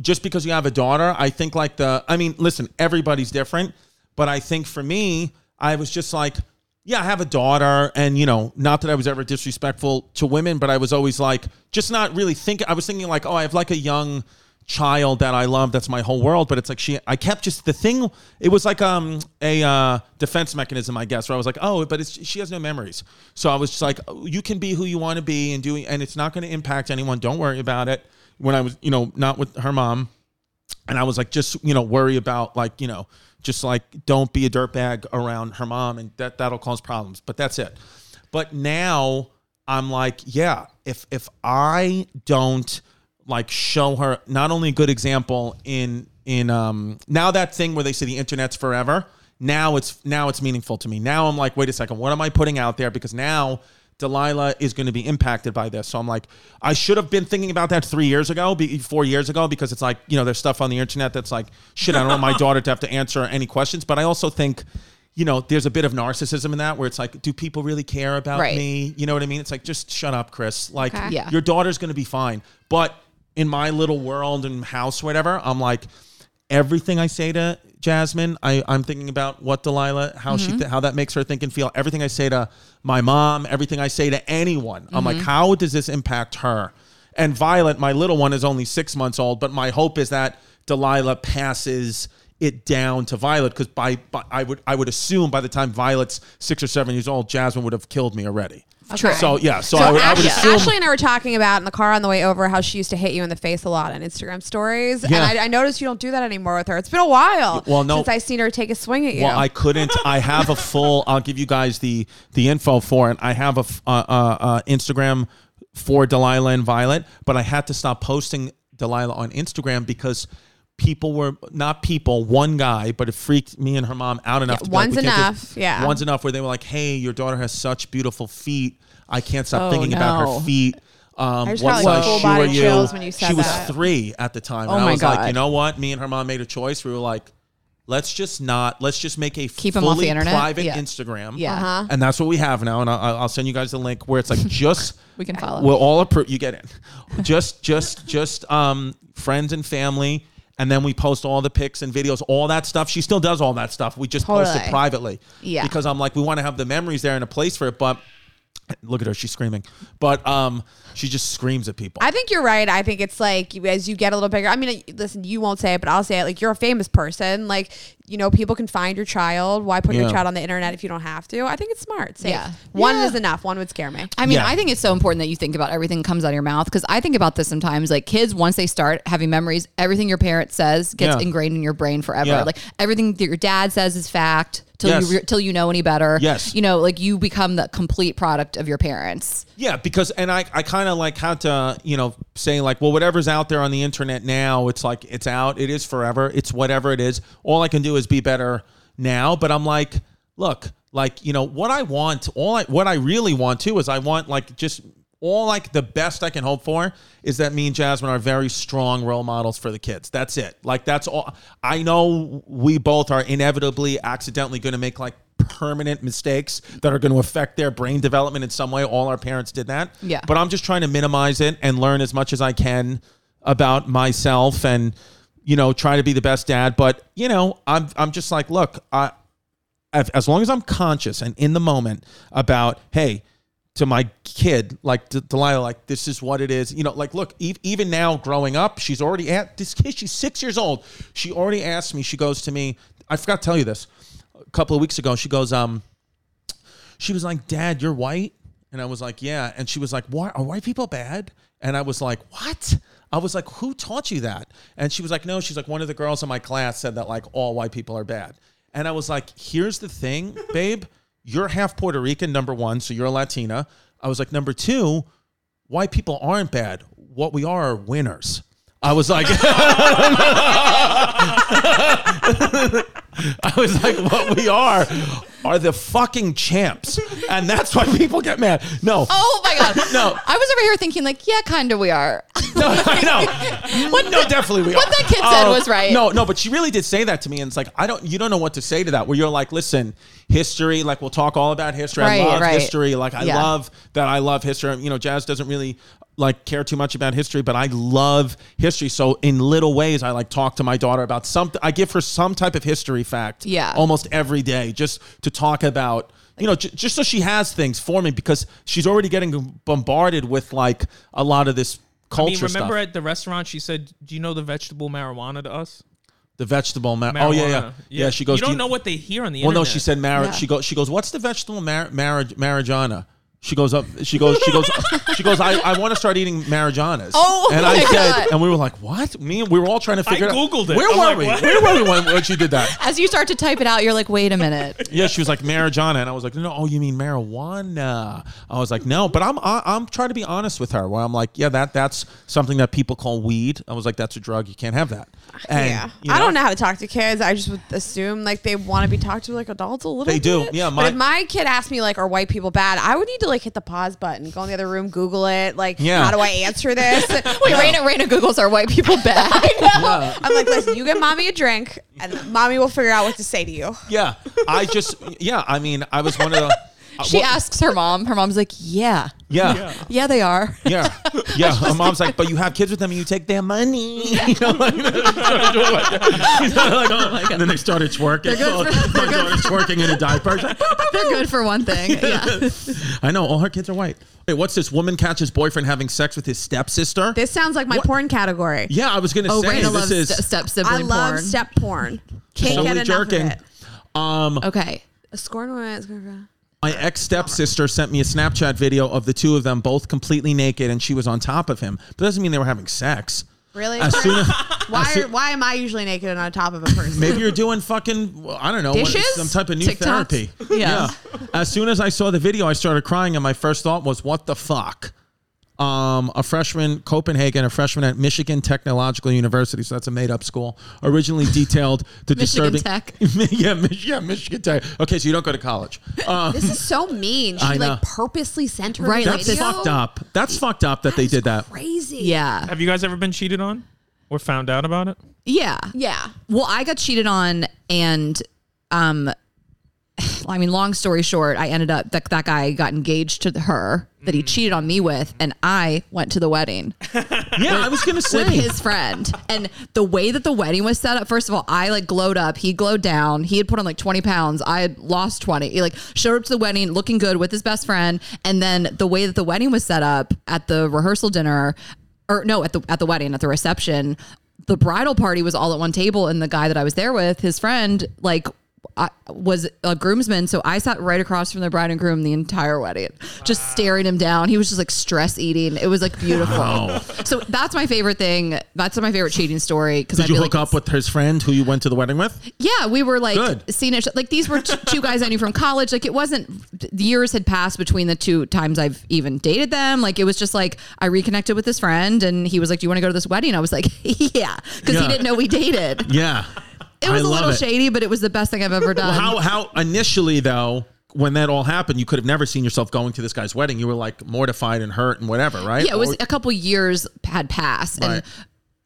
just because you have a daughter, I think like the. I mean, listen, everybody's different, but I think for me, I was just like, yeah, I have a daughter, and you know, not that I was ever disrespectful to women, but I was always like, just not really thinking. I was thinking like, oh, I have like a young child that I love. That's my whole world. But it's like she. I kept just the thing. It was like um a uh, defense mechanism, I guess. Where I was like, oh, but it's, she has no memories. So I was just like, oh, you can be who you want to be and doing, and it's not going to impact anyone. Don't worry about it. When I was, you know, not with her mom, and I was like, just you know, worry about like you know, just like don't be a dirtbag around her mom, and that that'll cause problems. But that's it. But now I'm like, yeah, if if I don't like show her not only a good example in in um now that thing where they say the internet's forever, now it's now it's meaningful to me. Now I'm like, wait a second, what am I putting out there? Because now Delilah is going to be impacted by this. So I'm like, I should have been thinking about that three years ago, be, four years ago, because it's like, you know, there's stuff on the internet that's like, shit, I don't want my daughter to have to answer any questions. But I also think, you know, there's a bit of narcissism in that where it's like, do people really care about Right. me? You know what I mean? It's like, just shut up, Chris. Like, Okay. Yeah. your daughter's going to be fine. But in my little world and house, whatever, I'm like, everything I say to Jasmine, I, I'm thinking about what Delilah, how she, mm-hmm. th- how that makes her think and feel. Everything I say to my mom, everything I say to anyone, I'm like, mm-hmm. how does this impact her? And Violet, my little one, is only six months old, but my hope is that Delilah passes it down to Violet because by, by I would I would assume by the time Violet's six or seven years old, Jasmine would have killed me already. True. So yeah, so, So I would, I would Ashley, assume. Ashley and I were talking about in the car on the way over how she used to hit you in the face a lot on Instagram stories, Yeah. and I, I noticed you don't do that anymore with her. It's been a while Well, no- since I seen her take a swing at you. Well, I couldn't. I have a full. I'll give you guys the the info for it. I have a f- uh, uh, uh, Instagram for Delilah and Violet, but I had to stop posting Delilah on Instagram because people were not people. One guy, but it freaked me and her mom out enough. Yeah, like, one's "We enough, yeah. one's enough. Where they were like, "Hey, your daughter has such beautiful feet. I can't stop Oh, thinking about her feet." Um, what like, size shoe are you? you she was that. three at the time. Oh and I my was like, God. you know what? Me and her mom made a choice. We were like, let's just not. Let's just make a Keep 'em off fully the internet? private Yeah. Instagram. Yeah. Uh-huh. and that's what we have now. And I'll, I'll send you guys the link where it's like just We can follow. We'll all approve. You get in. Just, just, just um, friends and family, and then we post all the pics and videos, all that stuff. She still does all that stuff. We just post it privately. Yeah. Because I'm like, we want to have the memories there and a place for it, but. Look at her, she's screaming. But um she just screams at people. I think you're right. I think it's like as you get a little bigger. I mean, listen, you won't say it, but I'll say it. Like you're a famous person. Like you know, people can find your child. Why put Yeah. your child on the internet if you don't have to? I think it's smart. Safe. Yeah. One Yeah. is enough. One would scare me. I mean, Yeah. I think it's so important that you think about everything that comes out of your mouth because I think about this sometimes. Like kids, once they start having memories, everything your parent says gets Yeah. ingrained in your brain forever. Yeah. Like everything that your dad says is fact till Yes. you re- till you know any better. Yes. you know, like you become the complete product of your parents. Yeah, because and I, I kind of like had to, you know, say like, well, whatever's out there on the internet now, it's like it's out, it is forever, it's whatever it is. All I can do is be better now. But I'm like, look, like you know, what I want, all I, what I really want too is I want like just all like the best I can hope for is that me and Jasmine are very strong role models for the kids. That's it. Like that's all. I know we both are inevitably accidentally going to make like permanent mistakes that are going to affect their brain development in some way. All our parents did that. Yeah. But I'm just trying to minimize it and learn as much as I can about myself and you know trying to be the best dad. But you know I'm I'm just like look I as long as I'm conscious and in the moment about hey to my kid like D- Delilah like this is what it is you know like look e- even now growing up she's already at this kid she's six years old she already asked me she goes to me I forgot to tell you this a couple of weeks ago she goes um she was like, Dad, you're white? And I was like, Yeah. And she was like, Why are white people bad? And I was like, What? I was like, Who taught you that? And she was like, No, she's like, one of the girls in my class said that like all white people are bad. And I was like, Here's the thing, babe. You're half Puerto Rican, number one, so you're a Latina. I was like, number two, white people aren't bad. What we are are winners. I was like, I was like, what we are are the fucking champs. And that's why people get mad. No. Oh my god! No. I was over here thinking like, yeah, kind of we are. No, I know. What no, the- definitely we what are. What that kid said was um, right. No, no, but she really did say that to me, and it's like I don't, you don't know what to say to that. Where you're like, listen, history, like we'll talk all about history. Right, I love right. history. Like I Yeah. love that. I love history. You know, Jazz doesn't really like care too much about history, but I love history. So in little ways, I like talk to my daughter about something. I give her some type of history fact. Yeah. almost every day, just to talk about. You know, j- just so she has things for me because she's already getting bombarded with like a lot of this I culture mean, remember stuff. at the restaurant, she said, "Do you know the vegetable marijuana to us?" The vegetable mar- Marijuana. Oh yeah, yeah, yeah. She goes. You "Do don't know what they hear on the Well, internet. no, she said marriage. Yeah. She goes. She goes. What's the vegetable mar- marriage marijuana? She goes up. She goes. She goes. she goes. I, I want to start eating marijuanas. Oh, and my I said, God. and we were like, what? Me? and We were all trying to figure. it out. Googled it. Where I'm were like, we? what? Where were we when, when she did that? As you start to type it out, you're like, wait a minute. Yeah, she was like marijuana, and I was like, no, oh, you mean marijuana? I was like, no, but I'm I, I'm trying to be honest with her. Where I'm like, yeah, that that's something that people call weed. I was like, that's a drug. You can't have that. And, yeah, you I don't know how to talk to kids. I just would assume like they want to be talked to like adults a little. They do. bit. Yeah, but my- if my kid asked me like, "Are white people bad?" I would need to like hit the pause button, go in the other room, Google it. Like, Yeah. how do I answer this? Wait, Rayna, Rayna Googles are white people bad? Yeah. I'm like, listen, you get mommy a drink, and mommy will figure out what to say to you. Yeah, I just yeah. I mean, I was one of the. Uh, She well, asks her mom. Her mom's like, yeah, Yeah, yeah, they are. yeah, yeah. Her mom's like, but you have kids with them, and you take their money. You know, like, like, and then they started twerking. They're good for- My daughter's twerking in a diaper. They're good for one thing. Yeah. I know all her kids are white. Wait, what's this? Woman catches boyfriend having sex with his stepsister. This sounds like my What? porn category. yeah, I was gonna Oh, say Rayna this loves is st- step I love porn. step porn. Can't totally get enough jerking. of it. Um, okay. A scorn woman is gonna. My ex stepsister sent me a Snapchat video of the two of them both completely naked, and she was on top of him. But doesn't mean they were having sex. Really? As soon as, why? as soon- why am I usually naked and on top of a person? Maybe you're doing fucking I don't know what- Dishes? some type of new TikToks? therapy. Yeah. As soon as I saw the video, I started crying, and my first thought was, "What the fuck." Um, a freshman, Copenhagen, a freshman at Michigan Technological University, so that's a made-up school. Originally detailed to Michigan disturbing, Tech. yeah, Mich- yeah, Michigan Tech. Okay, so you don't go to college. Um, This is so mean. She I know. like purposely sent her Right, that's video. fucked up. That's fucked up that they did that. Crazy. Yeah. Have you guys ever been cheated on? Or found out about it? Yeah. Yeah. Well, I got cheated on, and um, I mean, long story short, I ended up that that guy got engaged to her that he hmm. cheated on me with, and I went to the wedding Yeah, I was gonna with say. his friend. And the way that the wedding was set up, first of all, I like glowed up. He glowed down. He had put on like 20 pounds. I had lost 20. He like showed up to the wedding looking good with his best friend. And then the way that the wedding was set up at the rehearsal dinner, or no, at the at the wedding, at the reception, the bridal party was all at one table, and the guy that I was there with, his friend, like I was a groomsman, so I sat right across from the bride and groom the entire wedding, just staring him down. He was just like stress eating. It was like beautiful. So that's my favorite thing. That's my favorite cheating story. Because Did you hook up with his friend who you went to the wedding with? Yeah, we were like Good. seeing it. Like these were t- two guys I knew from college. Like it wasn't years had passed between the two times I've even dated them. Like it was just like I reconnected with this friend, and he was like, "Do you want to go to this wedding?" I was like, "Yeah," because Yeah. he didn't know we dated. Yeah. It was I a little it. shady, but it was the best thing I've ever done. How how initially though, when that all happened, you could have never seen yourself going to this guy's wedding. You were like mortified and hurt and whatever, right? Yeah, it was Or- a couple years had passed, and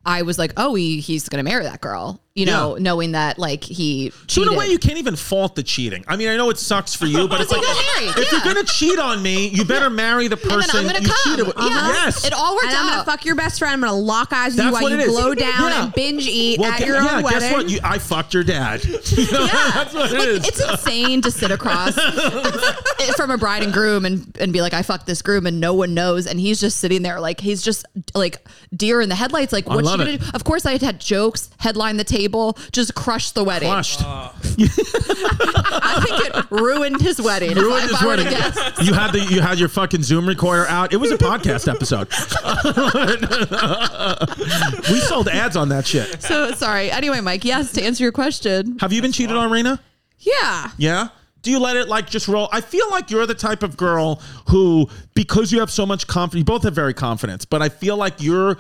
I was like, "Oh, he, he's going to marry that girl," you know, Yeah. knowing that like he So cheated. in a way, you can't even fault the cheating. I mean, I know it sucks for you, but it's like married, if yeah. you're gonna cheat on me, you better marry the and then person I'm going you to come. cheated with. Yeah. Yes, it all worked And I'm out. gonna fuck your best friend. I'm gonna lock eyes with That's you while what you it is. glow down Yeah. and binge eat Well, at gu- your yeah, own wedding. guess what? You, I fucked your dad. You know, that's what it like, is. it's insane to sit across from a bride and groom and, and be like, I fucked this groom and no one knows. And he's just sitting there like he's just like deer in the headlights. Like, what's she love gonna do? Of course, I had had jokes, headline the table, just crushed the wedding. Crushed. Uh. I think it ruined his wedding. if I- Ruined if his I were to wedding. guess. You had the you had your fucking Zoom recorder out. It was a podcast episode. we sold ads on that shit. So sorry. Anyway, Mike, yes, to answer your question. Have you been cheated on, Rena? yeah. Yeah. Do you let it like just roll? I feel like you're the type of girl who, because you have so much confidence, you both have very confidence, but I feel like you're,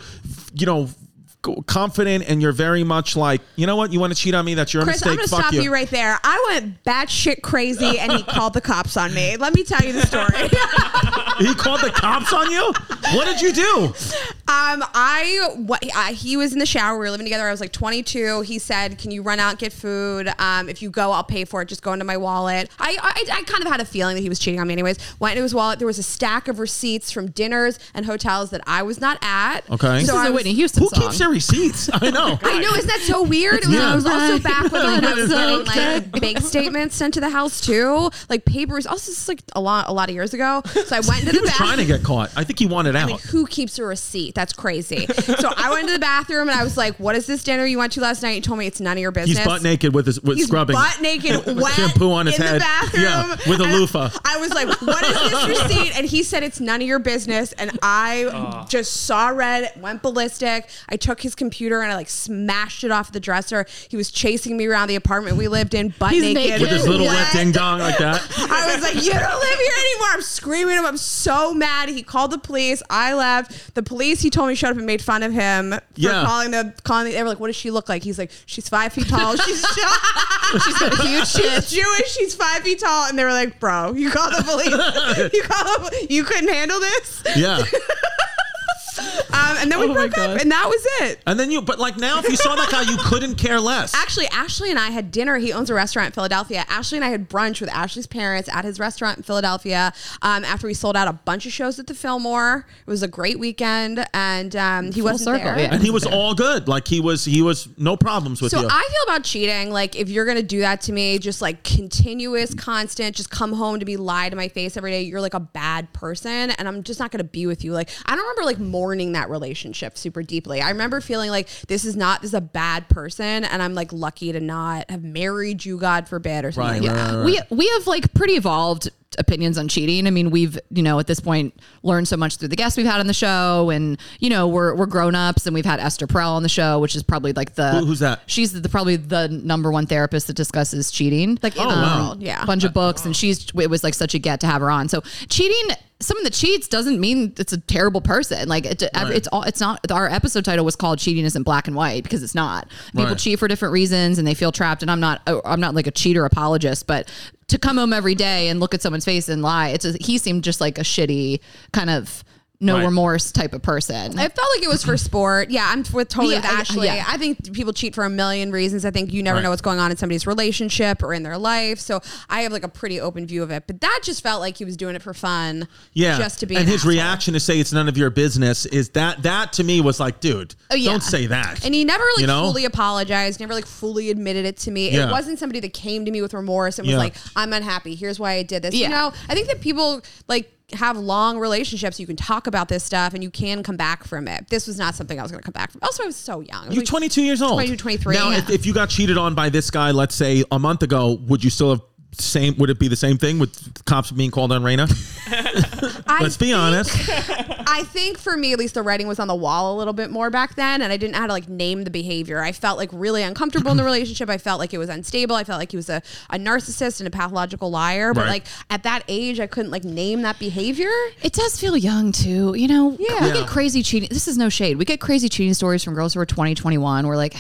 you know, confident and you're very much like, you know what, you want to cheat on me? That's your Chris, I'm mistake. gonna Fuck stop you. right there. I went batshit crazy, and he called the cops on me. Let me tell you the story. He called the cops on you. What did you do? Um, I what I, he was in the shower. We were living together. I was like 22. He said, "Can you run out and get food? Um, if you go, I'll pay for it. Just go into my wallet." I, I I kind of had a feeling that he was cheating on me. Anyways, went into his wallet. There was a stack of receipts from dinners and hotels that I was not at. Okay. This is I a was- Whitney Houston Who song. keeps their receipts? I know. I know, isn't that so weird? It was, Yeah. it was also back when like, I was That's getting like bank statements sent to the house too, like papers. Also, this is like a lot, a lot of years ago. So I went into He the was bathroom. trying to get caught. I think he wanted out. I mean, who keeps a receipt? That's crazy. so I went to the bathroom and I was like, "What is this dinner you went to last night?" You told me it's none of your business. He's butt naked with his with He's scrubbing. butt naked, wet, Shampoo on his in head. the bathroom. Yeah, with a And loofah. I was like, "What is this receipt?" And he said, "It's none of your business." And I ah. just saw red, went ballistic. I took his computer and I like smashed it off the dresser. He was chasing me around the apartment we lived in, butt He's naked, naked. with his little wet. wet ding dong like that. I was like, you don't live here anymore. I'm screaming at him. I'm so mad. He called the police. I left. The police, he told me, showed up and made fun of him for Yeah. calling the calling. The, they were like, what does she look like? He's like, she's five feet tall. She's she's got a huge. She's Jewish. She's five feet tall. And they were like, bro, you called the police. you called. The, you couldn't handle this. Yeah. Um, and then we Oh my broke up, and that was it. And then you, but like now, if you saw that guy, you couldn't care less. Actually, Ashley and I had dinner. He owns a restaurant in Philadelphia. Ashley and I had brunch with Ashley's parents at his restaurant in Philadelphia. Um, after we sold out a bunch of shows at the Fillmore, it was a great weekend, and um, he wasn't circle, there. yeah. and he was all good. Like he was, he was no problems with So you. I feel about cheating. Like if you're gonna do that to me, just like continuous, constant, just come home to be lied to my face every day. You're like a bad person, and I'm just not gonna be with you. Like I don't remember like mourning that relationship super deeply. I remember feeling like this is not this is a bad person, and I'm like lucky to not have married you, God forbid, or something. Right, like right, that. right, right. we we have like pretty evolved opinions on cheating. I mean, we've you know at this point learned so much through the guests we've had on the show, and you know we're we're grown ups, and we've had Esther Perel on the show, which is probably like the Who- who's that? She's the, probably the number one therapist that discusses cheating, Like in Oh, the wow. world, yeah. A bunch of books, and she's it was like such a get to have her on. So cheating. Someone that cheats doesn't mean it's a terrible person. Like it, Right. it's all. It's not. Our episode title was called "Cheating Isn't Black and White" because it's not. People Right. cheat for different reasons, and they feel trapped. And I'm not. Uh, I'm not like a cheater apologist, but to come home every day and look at someone's face and lie, it's a, he seemed just like a shitty kind of no Right. remorse type of person. I felt like it was for sport. Yeah, I'm with totally Yeah, with I- Ashley. yeah. I think people cheat for a million reasons. I think you never Right. know what's going on in somebody's relationship or in their life. So I have like a pretty open view of it. But that just felt like he was doing it for fun. Yeah, just to be. and an his asshole. reaction to say it's none of your business is that that to me was like, dude, Oh, yeah. don't say that. And he never like You know? fully apologized, never like fully admitted it to me. Yeah. It wasn't somebody that came to me with remorse and was Yeah. like, I'm unhappy. Here's why I did this. You know, I think that people like have long relationships. You can talk about this stuff and you can come back from it. This was not something I was going to come back from. Also, I was so young. Was You're like, 22 years old. 22, 23. Now, if, if you got cheated on by this guy, let's say a month ago, would you still have same? Would it be the same thing with cops being called on Rayna? Let's be think- honest. I think for me, at least the writing was on the wall a little bit more back then, and I didn't know how to like name the behavior. I felt like really uncomfortable in the relationship. I felt like it was unstable. I felt like he was a, a narcissist and a pathological liar. But Right. like at that age, I couldn't like name that behavior. It does feel young too. You know, Yeah. we Yeah. get crazy cheating. This is no shade. We get crazy cheating stories from girls who are 20, 21. We're like,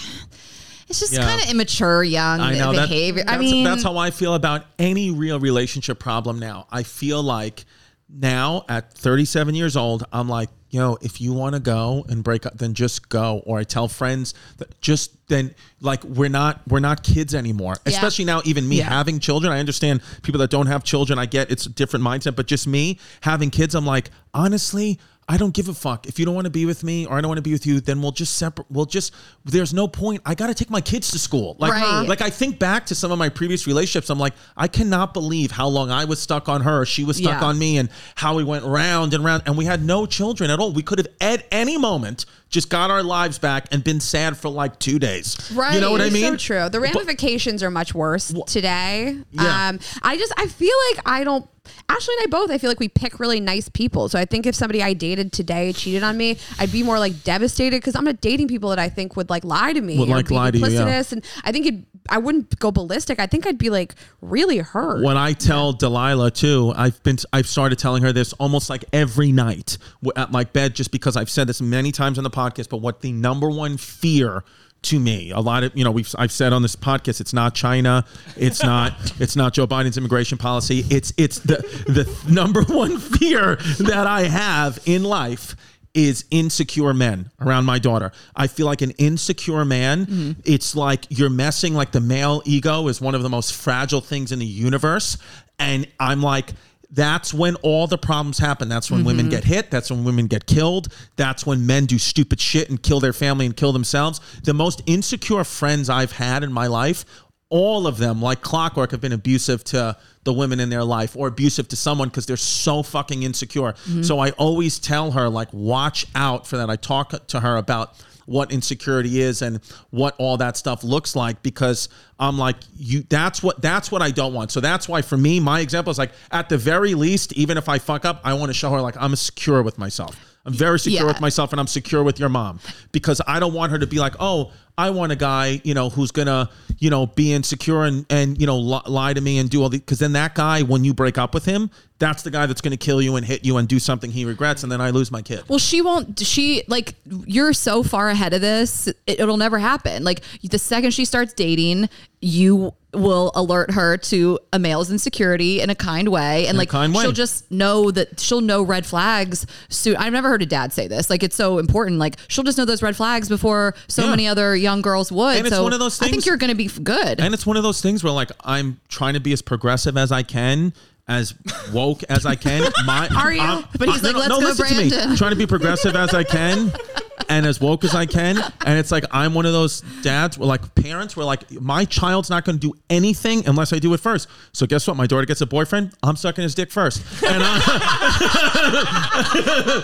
it's just Yeah. kind of immature, young I know that- behavior. I that's, mean, that's how I feel about any real relationship problem now. I feel like now at 37 years old, I'm like, yo, if you want to go and break up, then just go. Or I tell friends that just then, like, we're not we're not kids anymore. Especially now, even me Yeah. having children. I understand people that don't have children. I get it's a different mindset, but just me having kids, I'm like, honestly. I don't give a fuck. If you don't want to be with me or I don't want to be with you, then we'll just separate. We'll just, there's no point. I got to take my kids to school. Like, Right. like I think back to some of my previous relationships. I'm like, I cannot believe how long I was stuck on her, she was stuck Yeah. on me, and how we went round and round, and we had no children at all. We could have at any moment just got our lives back and been sad for like two days. Right. You know what I mean? So true. The ramifications are much worse today. Yeah. Um, I just I feel like I don't. Ashley and I both. I feel like we pick really nice people. So I think if somebody I dated today cheated on me, I'd be more like devastated because I'm not dating people that I think would like lie to me. Would, like, lie to you, yeah. And I think it. I wouldn't go ballistic. I think I'd be like really hurt. when I tell Delilah too, I've been I've started telling her this almost like every night at my bed, just because I've said this many times on the podcast. Podcast, but what the number one fear to me, a lot of you know, we've I've said on this podcast, it's not China, it's not it's not Joe Biden's immigration policy. It's it's the the number one fear that I have in life is insecure men around my daughter. I feel like an insecure man, mm-hmm. it's like you're messing like the male ego is one of the most fragile things in the universe. And I'm like, that's when all the problems happen. That's when women mm-hmm. get hit. That's when women get killed. That's when men do stupid shit and kill their family and kill themselves. The most insecure friends I've had in my life, all of them, like clockwork, have been abusive to the women in their life or abusive to someone because they're so fucking insecure. Mm-hmm. So I always tell her, like, watch out for that. I talk to her about what insecurity is and what all that stuff looks like because I'm like you that's what that's what I don't want. So that's why for me my example is like at the very least even if I fuck up I want to show her like I'm secure with myself. I'm very secure Yeah. with myself and I'm secure with your mom because I don't want her to be like, "Oh, I want a guy, you know, who's going to, you know, be insecure and and you know li- lie to me and do all the cuz then that guy when you break up with him, that's the guy that's going to kill you and hit you and do something he regrets and then I lose my kid. Well, she won't. She like you're so far ahead of this. It, it'll never happen. Like the second she starts dating, you will alert her to a male's insecurity in a kind way, and a like she'll just know that she'll know red flags. soon. I've never heard a dad say this. Like it's so important. Like she'll just know those red flags before so Yeah. many other young girls would. And it's so one of those I think you're going to be good. And it's one of those things where like I'm trying to be as progressive as I can, as woke as I can. My Are you? I'm- But he's no, like, no, "Let's no, go, listen to me. Brandon." Trying to be progressive as I can. And as woke as I can, and it's like I'm one of those dads, where like parents, where like my child's not going to do anything unless I do it first. So guess what? My daughter gets a boyfriend. I'm sucking his dick first, and, I,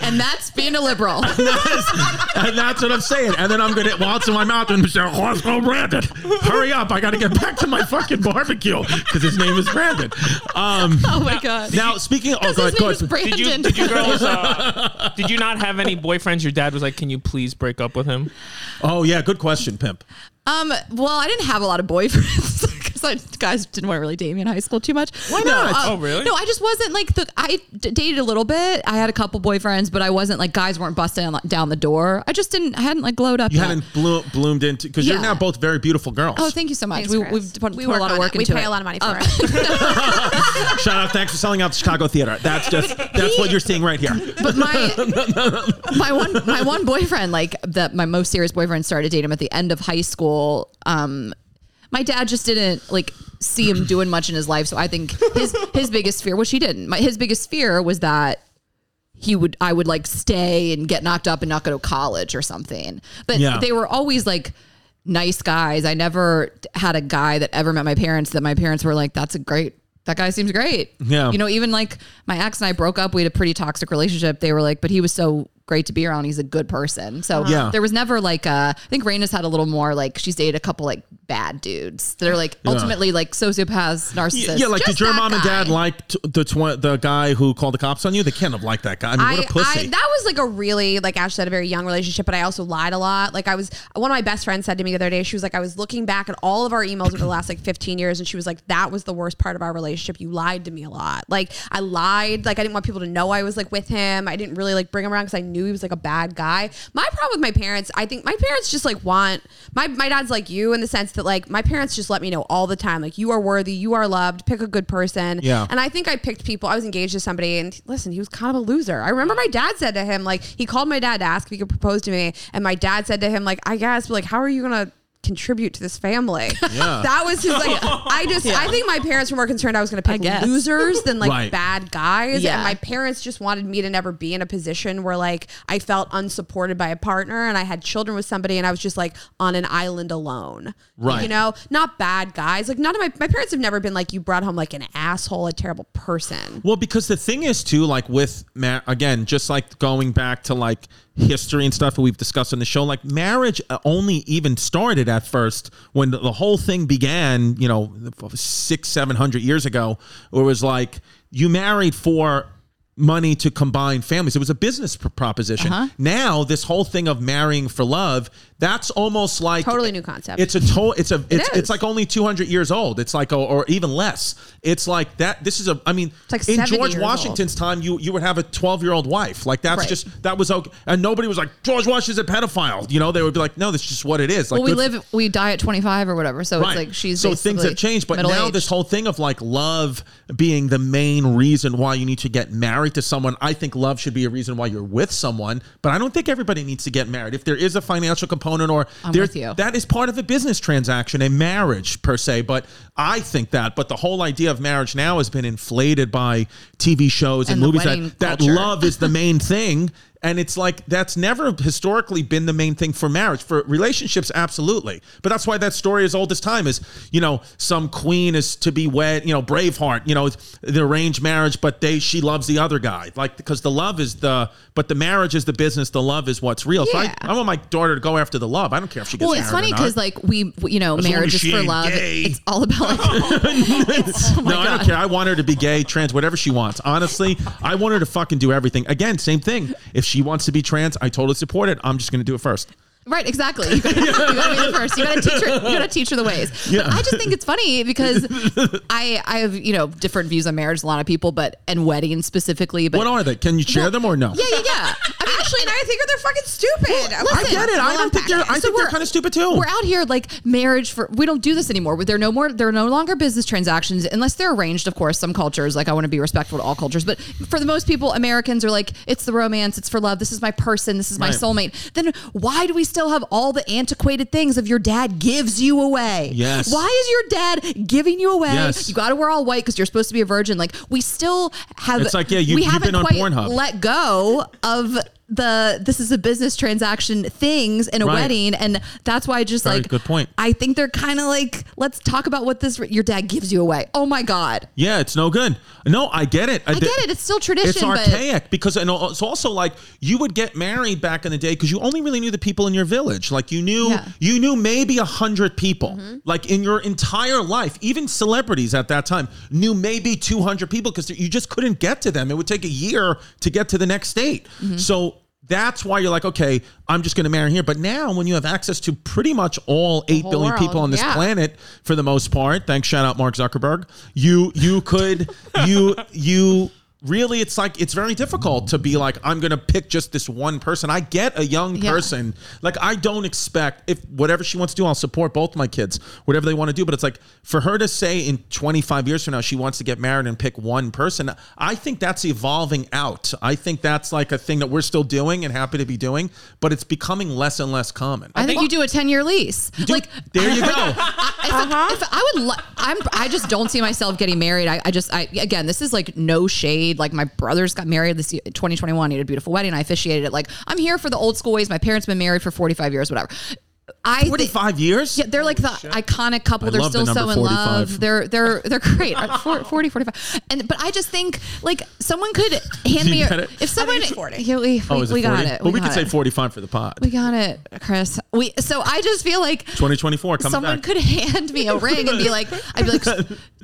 and that's being a liberal. and that's what I'm saying. And then I'm going to while it's in my mouth and say, "Let's go, Brandon! Hurry up! I got to get back to my fucking barbecue because his name is Brandon." Um, oh my god. Now, speaking of, oh, His go ahead, go ahead. Brandon. Did you did you girls uh, did you not have any boyfriends? Your dad was like, "Can you please break up with him?" Oh, yeah, good question, pimp. Um, well, I didn't have a lot of boyfriends because I, guys didn't want to really date me in high school too much. Why not? Oh, really? No, I just wasn't like the. I d- dated a little bit. I had a couple boyfriends, but I wasn't like guys weren't busting down the door. I just didn't. I hadn't like glowed up. You yet. hadn't blo- bloomed into because you're now both very beautiful girls. Oh, thank you so much. Thanks, we, we've put, We put a lot of on work it. into We it. pay a lot of money for Um, it. Shout out! Thanks for selling out the Chicago theater. That's just that's what you're seeing right here. but my my one my one boyfriend, like that, my most serious boyfriend, started dating him at the end of high school. Um, my dad just didn't like see him doing much in his life, so I think his his biggest fear, which he didn't, my, his biggest fear was that he would I would like stay and get knocked up and not go to college or something. But Yeah. they were always like nice guys. I never had a guy that ever met my parents that my parents were like, that's a great that guy seems great. Yeah. You know, even like my ex and I broke up, we had a pretty toxic relationship. They were like, but he was so great to be around. He's a good person. So Yeah. there was never like a, I think Rayna's had a little more like she's dated a couple like bad dudes that are like ultimately like sociopaths, narcissists. Yeah, like Just did your that mom and dad like the tw- the guy who called the cops on you? They can't have liked that guy. I mean, what a pussy. I, that was like a really like Ash said a very young relationship, but I also lied a lot. Like I was one of my best friends said to me the other day, she was like, I was looking back at all of our emails over the last like 15 years, and she was like, that was the worst part of our relationship. You lied to me a lot. Like I lied. Like I didn't want people to know I was like with him. I didn't really like bring him around because I knew he was like a bad guy. My problem with my parents, I think my parents just like want my my dad's like you in the sense that like my parents just let me know all the time, like you are worthy, you are loved, pick a good person. Yeah. And I think I picked people. I was engaged to somebody, and listen, he was kind of a loser. I remember my dad said to him, like, he called my dad to ask if he could propose to me, and my dad said to him, like, I guess, but like, how are you gonna contribute to this family? Yeah. that was his like. I just, I think my parents were more concerned I was gonna pick losers than like Right. bad guys, Yeah. and my parents just wanted me to never be in a position where like I felt unsupported by a partner, and I had children with somebody, and I was just like on an island alone. Right. You know, not bad guys. Like none of my my parents have never been like you brought home like an asshole, a terrible person. Well, because the thing is too, like with ma- again, just like going back to like history and stuff that we've discussed on the show, like marriage uh, only even started at first when the, the whole thing began. You know, six, seven hundred years ago, it was like you married for money to combine families. It was a business proposition. Uh-huh. Now, this whole thing of marrying for love, that's almost like Totally new concept. It's a to- it's a it's, is. it's like only 200 years old. It's like or, or even less. It's like that this is a I mean like in George Washington's time you you would have a 12-year-old wife. Like that's Right. just that was okay. And nobody was like George Washington's a pedophile. You know, they would be like no, this is just what it is. Like well, we live, we die at 25 or whatever. So Right. it's like she's so things have changed, but now middle-aged. this whole thing of like love being the main reason why you need to get married to someone. I think love should be a reason why you're with someone, but I don't think everybody needs to get married. If there is a financial component or there, with you. that is part of a business transaction, a marriage per se. But I think that. But the whole idea of marriage now has been inflated by TV shows and, And movies that that culture. love is the main thing. And it's like that's never historically been the main thing for marriage. For relationships, absolutely. But that's why that story is old as time is, you know, some queen is to be wed, you know, Braveheart, you know, the arranged marriage, but they she loves the other guy. Like because the love is the but the marriage is the business, the love is what's real. So I, Yeah. I want my daughter to go after the love. I don't care if she gets Well, it's funny because like we, you know, As marriage is for love. gay. It's all about like. oh no, I don't care. I want her to be gay, trans, whatever she wants. Honestly, I want her to fucking do everything. Again, same thing. If she wants to be trans, I totally support it. I'm just going to do it first. Right, exactly. You gotta, you gotta be the first. You gotta teach her. You gotta teach her the ways. Yeah. But I just think it's funny because I I have you know different views on marriage. A lot of people, but and weddings specifically. But What are they? Can you share them or no? yeah, yeah, yeah. I mean, Ashley and I think they're fucking stupid. I get it. I don't think they're. I So think they're kind of stupid too. We're out here like marriage for we don't do this anymore. They're no more they're no longer business transactions unless they're arranged, of course. Some cultures, like I want to be respectful to all cultures, but for the most people, Americans are like, it's the romance, it's for love, this is my person, this is my Right. soulmate. Then why do we still have all the antiquated things of your dad gives you away? Yes. Why is your dad giving you away? Yes. You gotta wear all white because you're supposed to be a virgin. Like we still have It's like, yeah, you- we you've haven't been on quite Pornhub. let go of the this is a business transaction things in a Right. wedding and that's why I just Very like good point. I think they're kind of like let's talk about what this your dad gives you away. Oh my god. Yeah, it's no good. No, I get it. I get it. It's still tradition, It's archaic because and it's also like you would get married back in the day because you only really knew the people in your village. Like you knew Yeah. Mm-hmm. you knew maybe a hundred people. Like in your entire life, even celebrities at that time knew maybe two hundred people because you just couldn't get to them. It would take a year to get to the next state. Mm-hmm. So That's why you're like, okay, I'm just going to marry here. But now, when you have access to pretty much all eight whole world, people on this yeah. planet, for the most part, thanks shout out Mark Zuckerberg, you you could you you really it's like it's very difficult to be like i'm gonna pick just this one person i get a young Yeah. person like i don't expect if whatever she wants to do i'll support both my kids whatever they want to do but it's like for her to say in 25 years from now she wants to get married and pick one person i think that's evolving out i think that's like a thing that we're still doing and happy to be doing but it's becoming less and less common I think you do a 10 year lease. Like, there you go I, if, uh-huh. if I would, li- I'm, I just don't see myself getting married. I, I just, I, again, this is like no shade. Like my brothers got married this year, 2021. He had a beautiful wedding. I officiated it. Like I'm here for the old school ways. My parents been married for 45 years, whatever. I thi- 45 years yeah, they're like the iconic couple. I they're love the still so number in love. They're they're they're great. Uh, 40, 45. And but I just think like someone could hand me a, get if someone it's 40. Yeah, we, oh we, we got it. well we, got could say it. 45 for the pod We got it, Chris. We so I just feel like 2024 coming someone back could hand me a ring and be like, I'd be like,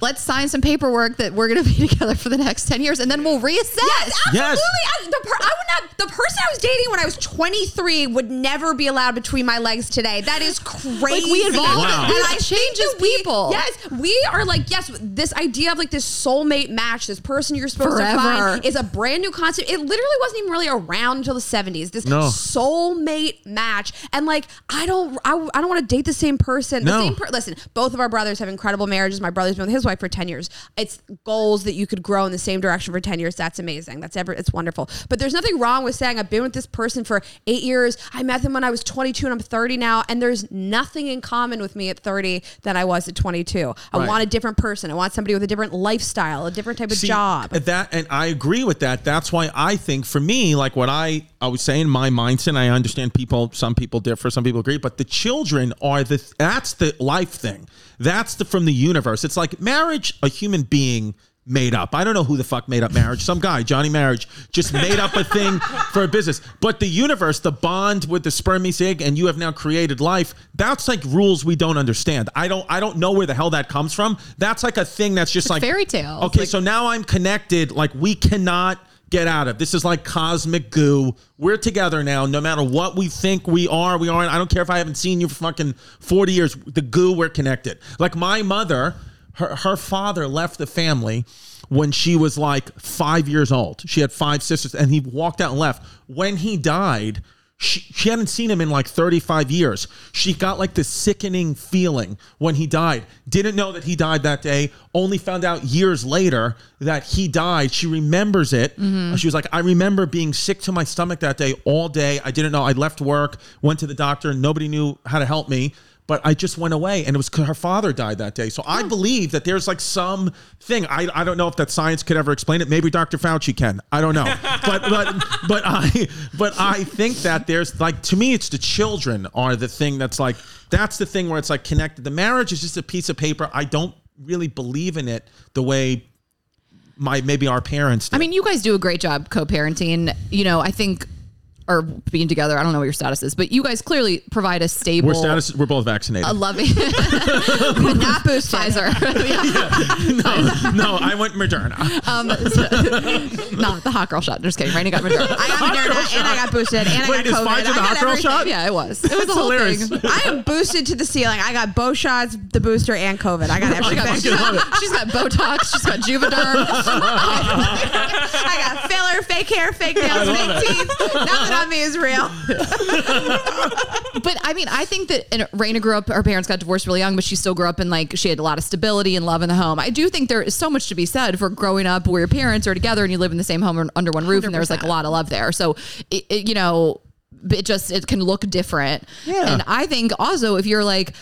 let's sign some paperwork that we're going to be together for the next 10 years and then we'll reassess. Absolutely. Yes. I, the, per, I would not. The person I was dating when I was 23 would never be allowed between my legs today. That is crazy. we evolve. Wow. And This I think changes that we- people. Yes, we are like yes. This idea of like this soulmate match, this person you're supposed Forever. to find, is a brand new concept. It literally wasn't even really around until the 70s. This No. soulmate match, and like I don't, I, I don't want to date the same person. No. The same per- listen, both of our brothers have incredible marriages. My brother's been with his wife for 10 years. It's goals that you could grow in the same direction for 10 years. That's amazing. That's ever, it's wonderful. But there's nothing wrong with saying I've been with this person for eight years. I met them when I was 22 and I'm 30 now. And there's nothing in common with me at 30 than I was at 22. I Right. want a different person. I want somebody with a different lifestyle, a different type of See, job. That and I agree with that. That's why I think for me, like what I I was saying, my mindset. I understand people. Some people differ. Some people agree. But the children are the that's the life thing. That's the from the universe. It's like marriage. A human being made up. I don't know who the fuck made up marriage. Some guy, Johnny Marriage, just made up a thing for a business. But the universe, the bond with the sperm meets egg, and you have now created life. That's like rules we don't understand. I don't. I don't know where the hell that comes from. That's like a thing that's just like fairy tale. Okay, Like- so now I'm connected. Like we cannot get out of. This is like cosmic goo. We're together now. No matter what we think we are, we aren't. I don't care if I haven't seen you for fucking 40 years. The goo, we're connected. Like my mother, her, her father left the family when she was like five years old. She had five sisters and he walked out and left. When he died, she, she hadn't seen him in like 35 years. She got like this sickening feeling when he died. Didn't know that he died that day. Only found out years later that he died. She remembers it. Mm-hmm. She was like, I remember being sick to my stomach that day all day. I didn't know. I left work, went to the doctor, nobody knew how to help me. But I just went away, and it was her father died that day. So I hmm. believe that there's like some thing. I, I don't know if that science could ever explain it. Maybe Dr. Fauci can. I don't know. but but but I but I think that there's like to me, it's the children are the thing that's like that's the thing where it's like connected. The marriage is just a piece of paper. I don't really believe in it the way my maybe our parents. Did. I mean, you guys do a great job co-parenting. You know, I think, or being together. I don't know what your status is, but you guys clearly provide a stable, we're status. We're both vaccinated. a loving, but not boosted. Pfizer. Yeah. no, no, I went Moderna. Um, so- not the hot girl shot. Just kidding. Rainy got Moderna. I got Moderna and I got boosted and Wait, I is got COVID. Pfizer the I got hot girl shot? Yeah, it was. It was That's hilarious. thing. I am boosted to the ceiling. I got both shots, the booster, and COVID. I got everything. she's, got, she's got Botox. She's got Juvederm. I got filler, fake hair, fake nails, fake teeth. Nothing on me is real. but I mean, I think that and Rayna grew up. Her parents got divorced really young, but she still grew up in like she had a lot of stability and love in the home. I do think there is so much to be said for growing up where your parents are together and you live in the same home under one roof, and there's like a lot of love there. So, it, it, you know, it just it can look different. Yeah. And I think also if you're like.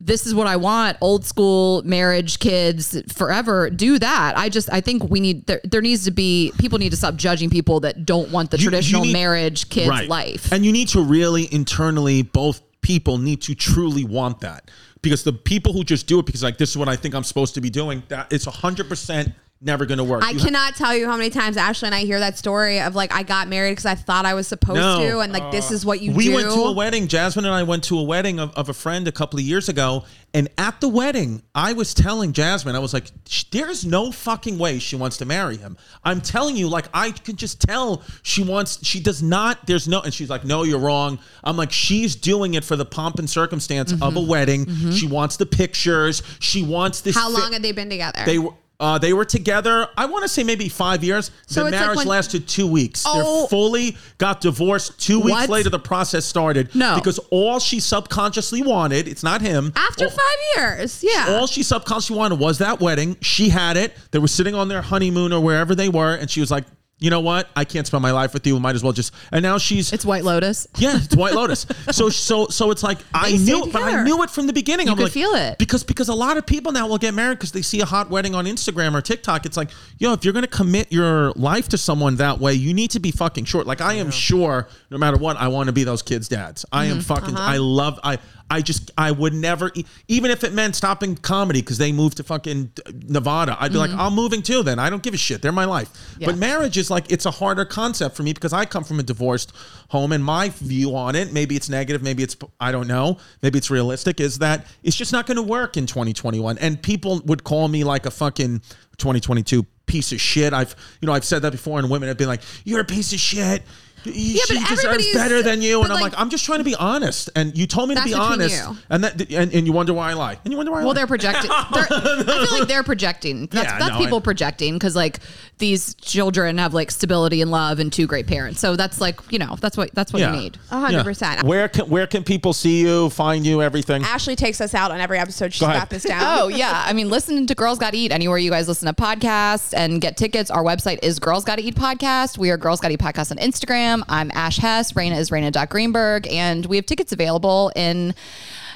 This is what I want. Old school marriage, kids, forever. Do that. I just, I think we need, there, there needs to be, people need to stop judging people that don't want the You- you traditional need- marriage, kids, life. And you need to really internally, both people need to truly want that. Because the people who just do it because like this is what I think I'm supposed to be doing, that it's a hundred percent never going to work. I You ha- cannot tell you how many times Ashley and I hear that story of like I got married because I thought I was supposed No. to, and like this is what you we do. went to a wedding. Jasmine and I went to a wedding of, of a friend a couple of years ago. And at the wedding, I was telling Jasmine, I was like, there's no fucking way she wants to marry him. I'm telling you, like, I can just tell she wants, she does not, there's no, and she's like, no, you're wrong. I'm like, she's doing it for the pomp and circumstance of mm-hmm. a wedding. Mm-hmm. She wants the pictures. She wants this. how fi- long had they been together? They were. Uh, they were together. I want to say maybe five years. So the it's like marriage when- lasted two weeks. Oh. They fully got divorced. Two weeks What? later, the process started. No. because all she subconsciously wanted, it's not him. after all, five years. Yeah. all she subconsciously wanted was that wedding. She had it. They were sitting on their honeymoon or wherever they were, and she was like, "You know what? I can't spend my life with you. Might as well just." And now she's It's White Lotus. yeah, it's White Lotus. So so so it's like I knew, but I knew it from the beginning. You I'm could like, feel it. because because a lot of people now will get married because they see a hot wedding on Instagram or TikTok. It's like, yo, if you're gonna commit your life to someone that way, you need to be fucking short. Like I am sure, no matter what, I want to be those kids' dads. I Mm-hmm. am fucking. Uh-huh. I love. I I just I would never, even if it meant stopping comedy because they moved to fucking Nevada. I'd be like, I'm moving too. Then I don't give a shit. They're my life. Mm-hmm. Yeah. But marriage is like it's a harder concept for me because I come from a divorced home and my view on it maybe it's negative maybe it's I don't know maybe it's realistic is that it's just not going to work in 2021 and people would call me like a fucking 2022 piece of shit I've you know I've said that before and women have been like you're a piece of shit yeah, she but deserves everybody's- better than you and but, I'm like- like I'm just trying to be honest and you told me to be honest you. and that and, and you wonder why I lie and you wonder why I Well, lie. they're projecting. They're, I feel like they're projecting. That's, Yeah, that's no, people I- projecting because like these children have like stability and love and two great parents. So that's like you know that's what that's what yeah. you need. Hundred percent. Where can where can people see you, find you, everything? Ashley takes us out on every episode. She's Go ahead. got this down. Oh yeah, I mean, listen to Girls Gotta Eat anywhere you guys listen to podcasts and get tickets. Our website is Girls Gotta Eat Podcast. We are Girls Gotta Eat Podcast on Instagram. I'm Ash Hess. Rayna is Rayna.Greenberg, and we have tickets available in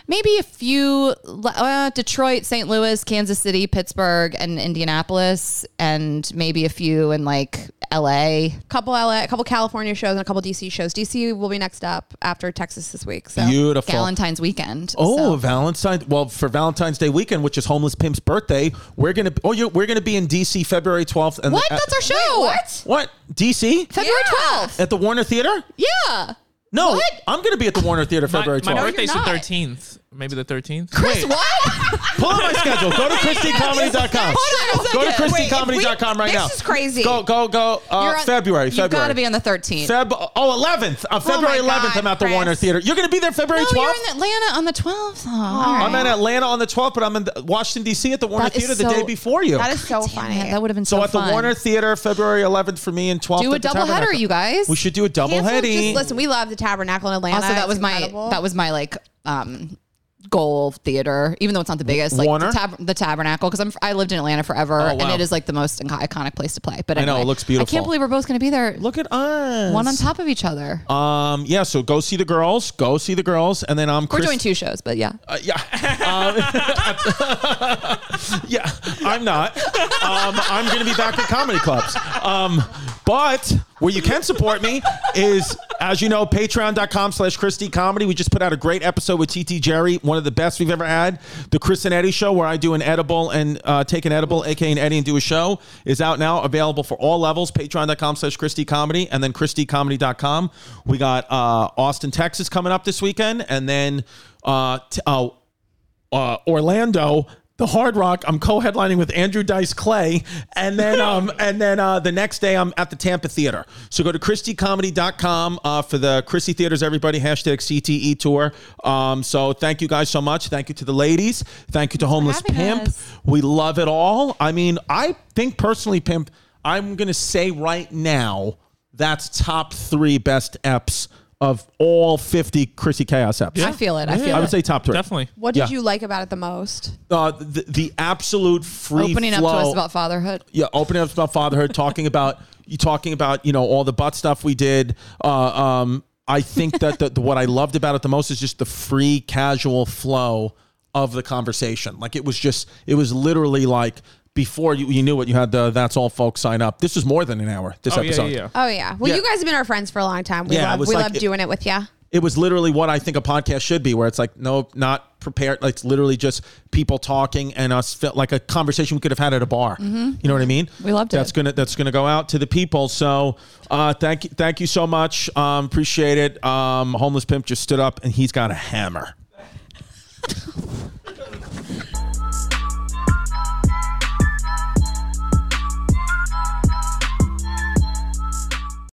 maybe a few uh, Detroit, St. Louis, Kansas City, Pittsburgh, and Indianapolis, and maybe a few in like LA. couple LA, a couple California shows and a couple DC shows. DC will be next up after Texas this week. So Beautiful. Valentine's weekend. Oh, So- Valentine's! Well, for Valentine's Day weekend, which is Homeless Pimp's birthday, we're gonna. Oh, you we're gonna be in DC February twelfth. And what? uh, That's our show. what? what? DC February Yeah. 12th. at the Warner Theater? Yeah. No, What? I'm gonna be at the Warner Theater My, February my twelfth. birthday's the not. 13th. Maybe the 13th. Chris, what? Pull up my schedule. Go to ChrisDComedy.com. Hold on a Go to second. Wait, if ChrisDComedy.com right now. this now. is crazy. Go go go. Uh, You're on- February. You've February. got to be on the 13th. Feb. Oh, 11th. Uh, February my 11th. I'm at the Chris. Warner Theater. You're gonna be there February no, 12th. you're in Atlanta on the 12th. Oh, all right. I'm in Atlanta on the 12th, but I'm in the- Washington D.C. at the Warner That is Theater the so- day before you. that is so Damn funny. it, that would have been so, So at the fun. Warner Theater, February 11th for me and 12th. Do a at the double header, Tabernacle. you guys. We should do a double Cancel- heady. Listen, we love the Tabernacle in Atlanta. also, that It's was my incredible. that was my like um goal theater, even though it's not the biggest. Like Warner? the, tab- the Tabernacle, because I'm I lived in Atlanta forever, Oh, and it is like the most iconic place to play. But I know, it looks beautiful. I can't believe we're both going to be there, Look at us. one on top of each other. Um, yeah. So go see the girls. Go see the girls, and then I'm. we're doing two shows, but yeah. Uh, yeah. Um, yeah, I'm not. Um, I'm going to be back at comedy clubs. Um, but where you can support me is, as you know, patreon.com slash Chris D Comedy. We just put out a great episode with TT Jerry, one of the best we've ever had. The Chris and Eddie show, where I do an edible and uh, take an edible, aka an Eddie, and do a show, is out now, available for all levels. Patreon.com slash Chris D Comedy, and then ChrisDComedy.com. We got uh, Austin, Texas coming up this weekend, and then uh, t- uh, uh, Orlando, the Hard Rock. I'm co-headlining with Andrew Dice Clay, and then um, and then uh, the next day I'm at the Tampa Theater. So go to ChrisDComedy.com uh, for the Christy Theaters. Everybody hashtag CTE tour. Um, so thank you guys so much. Thank you to the ladies. Thank you to Homeless Pimp. us. We love it all. I mean, I think personally, Pimp. I'm gonna say right now that's top three best eps of all 50 Chrissy Chaos eps. I feel it. I feel I would it. say top three. Definitely. What did Yeah. you like about it the most? uh, the, the absolute free Opening up flow. to us about fatherhood. yeah, opening up about fatherhood, talking about you talking about you know all the butt stuff we did. Uh, um, I think that the, the, what I loved about it the most is just the free, casual flow of the conversation. Like it was just, it was literally like before you, you knew it, you had the that's all folks sign up. This is more than an hour. This Oh, yeah, episode. yeah, yeah. Oh yeah. Well, Yeah. you guys have been our friends for a long time. We Yeah, it love was we like- love it- doing it with you. it was literally what I think a podcast should be, where it's like, no, not prepared. Like it's literally just people talking and us felt like a conversation we could have had at a bar. You know what I mean? Mm-hmm. We loved it. That's gonna that's gonna go out to the people. So uh, thank you, thank you so much. Um, appreciate it. Um, homeless pimp just stood up and he's got a hammer.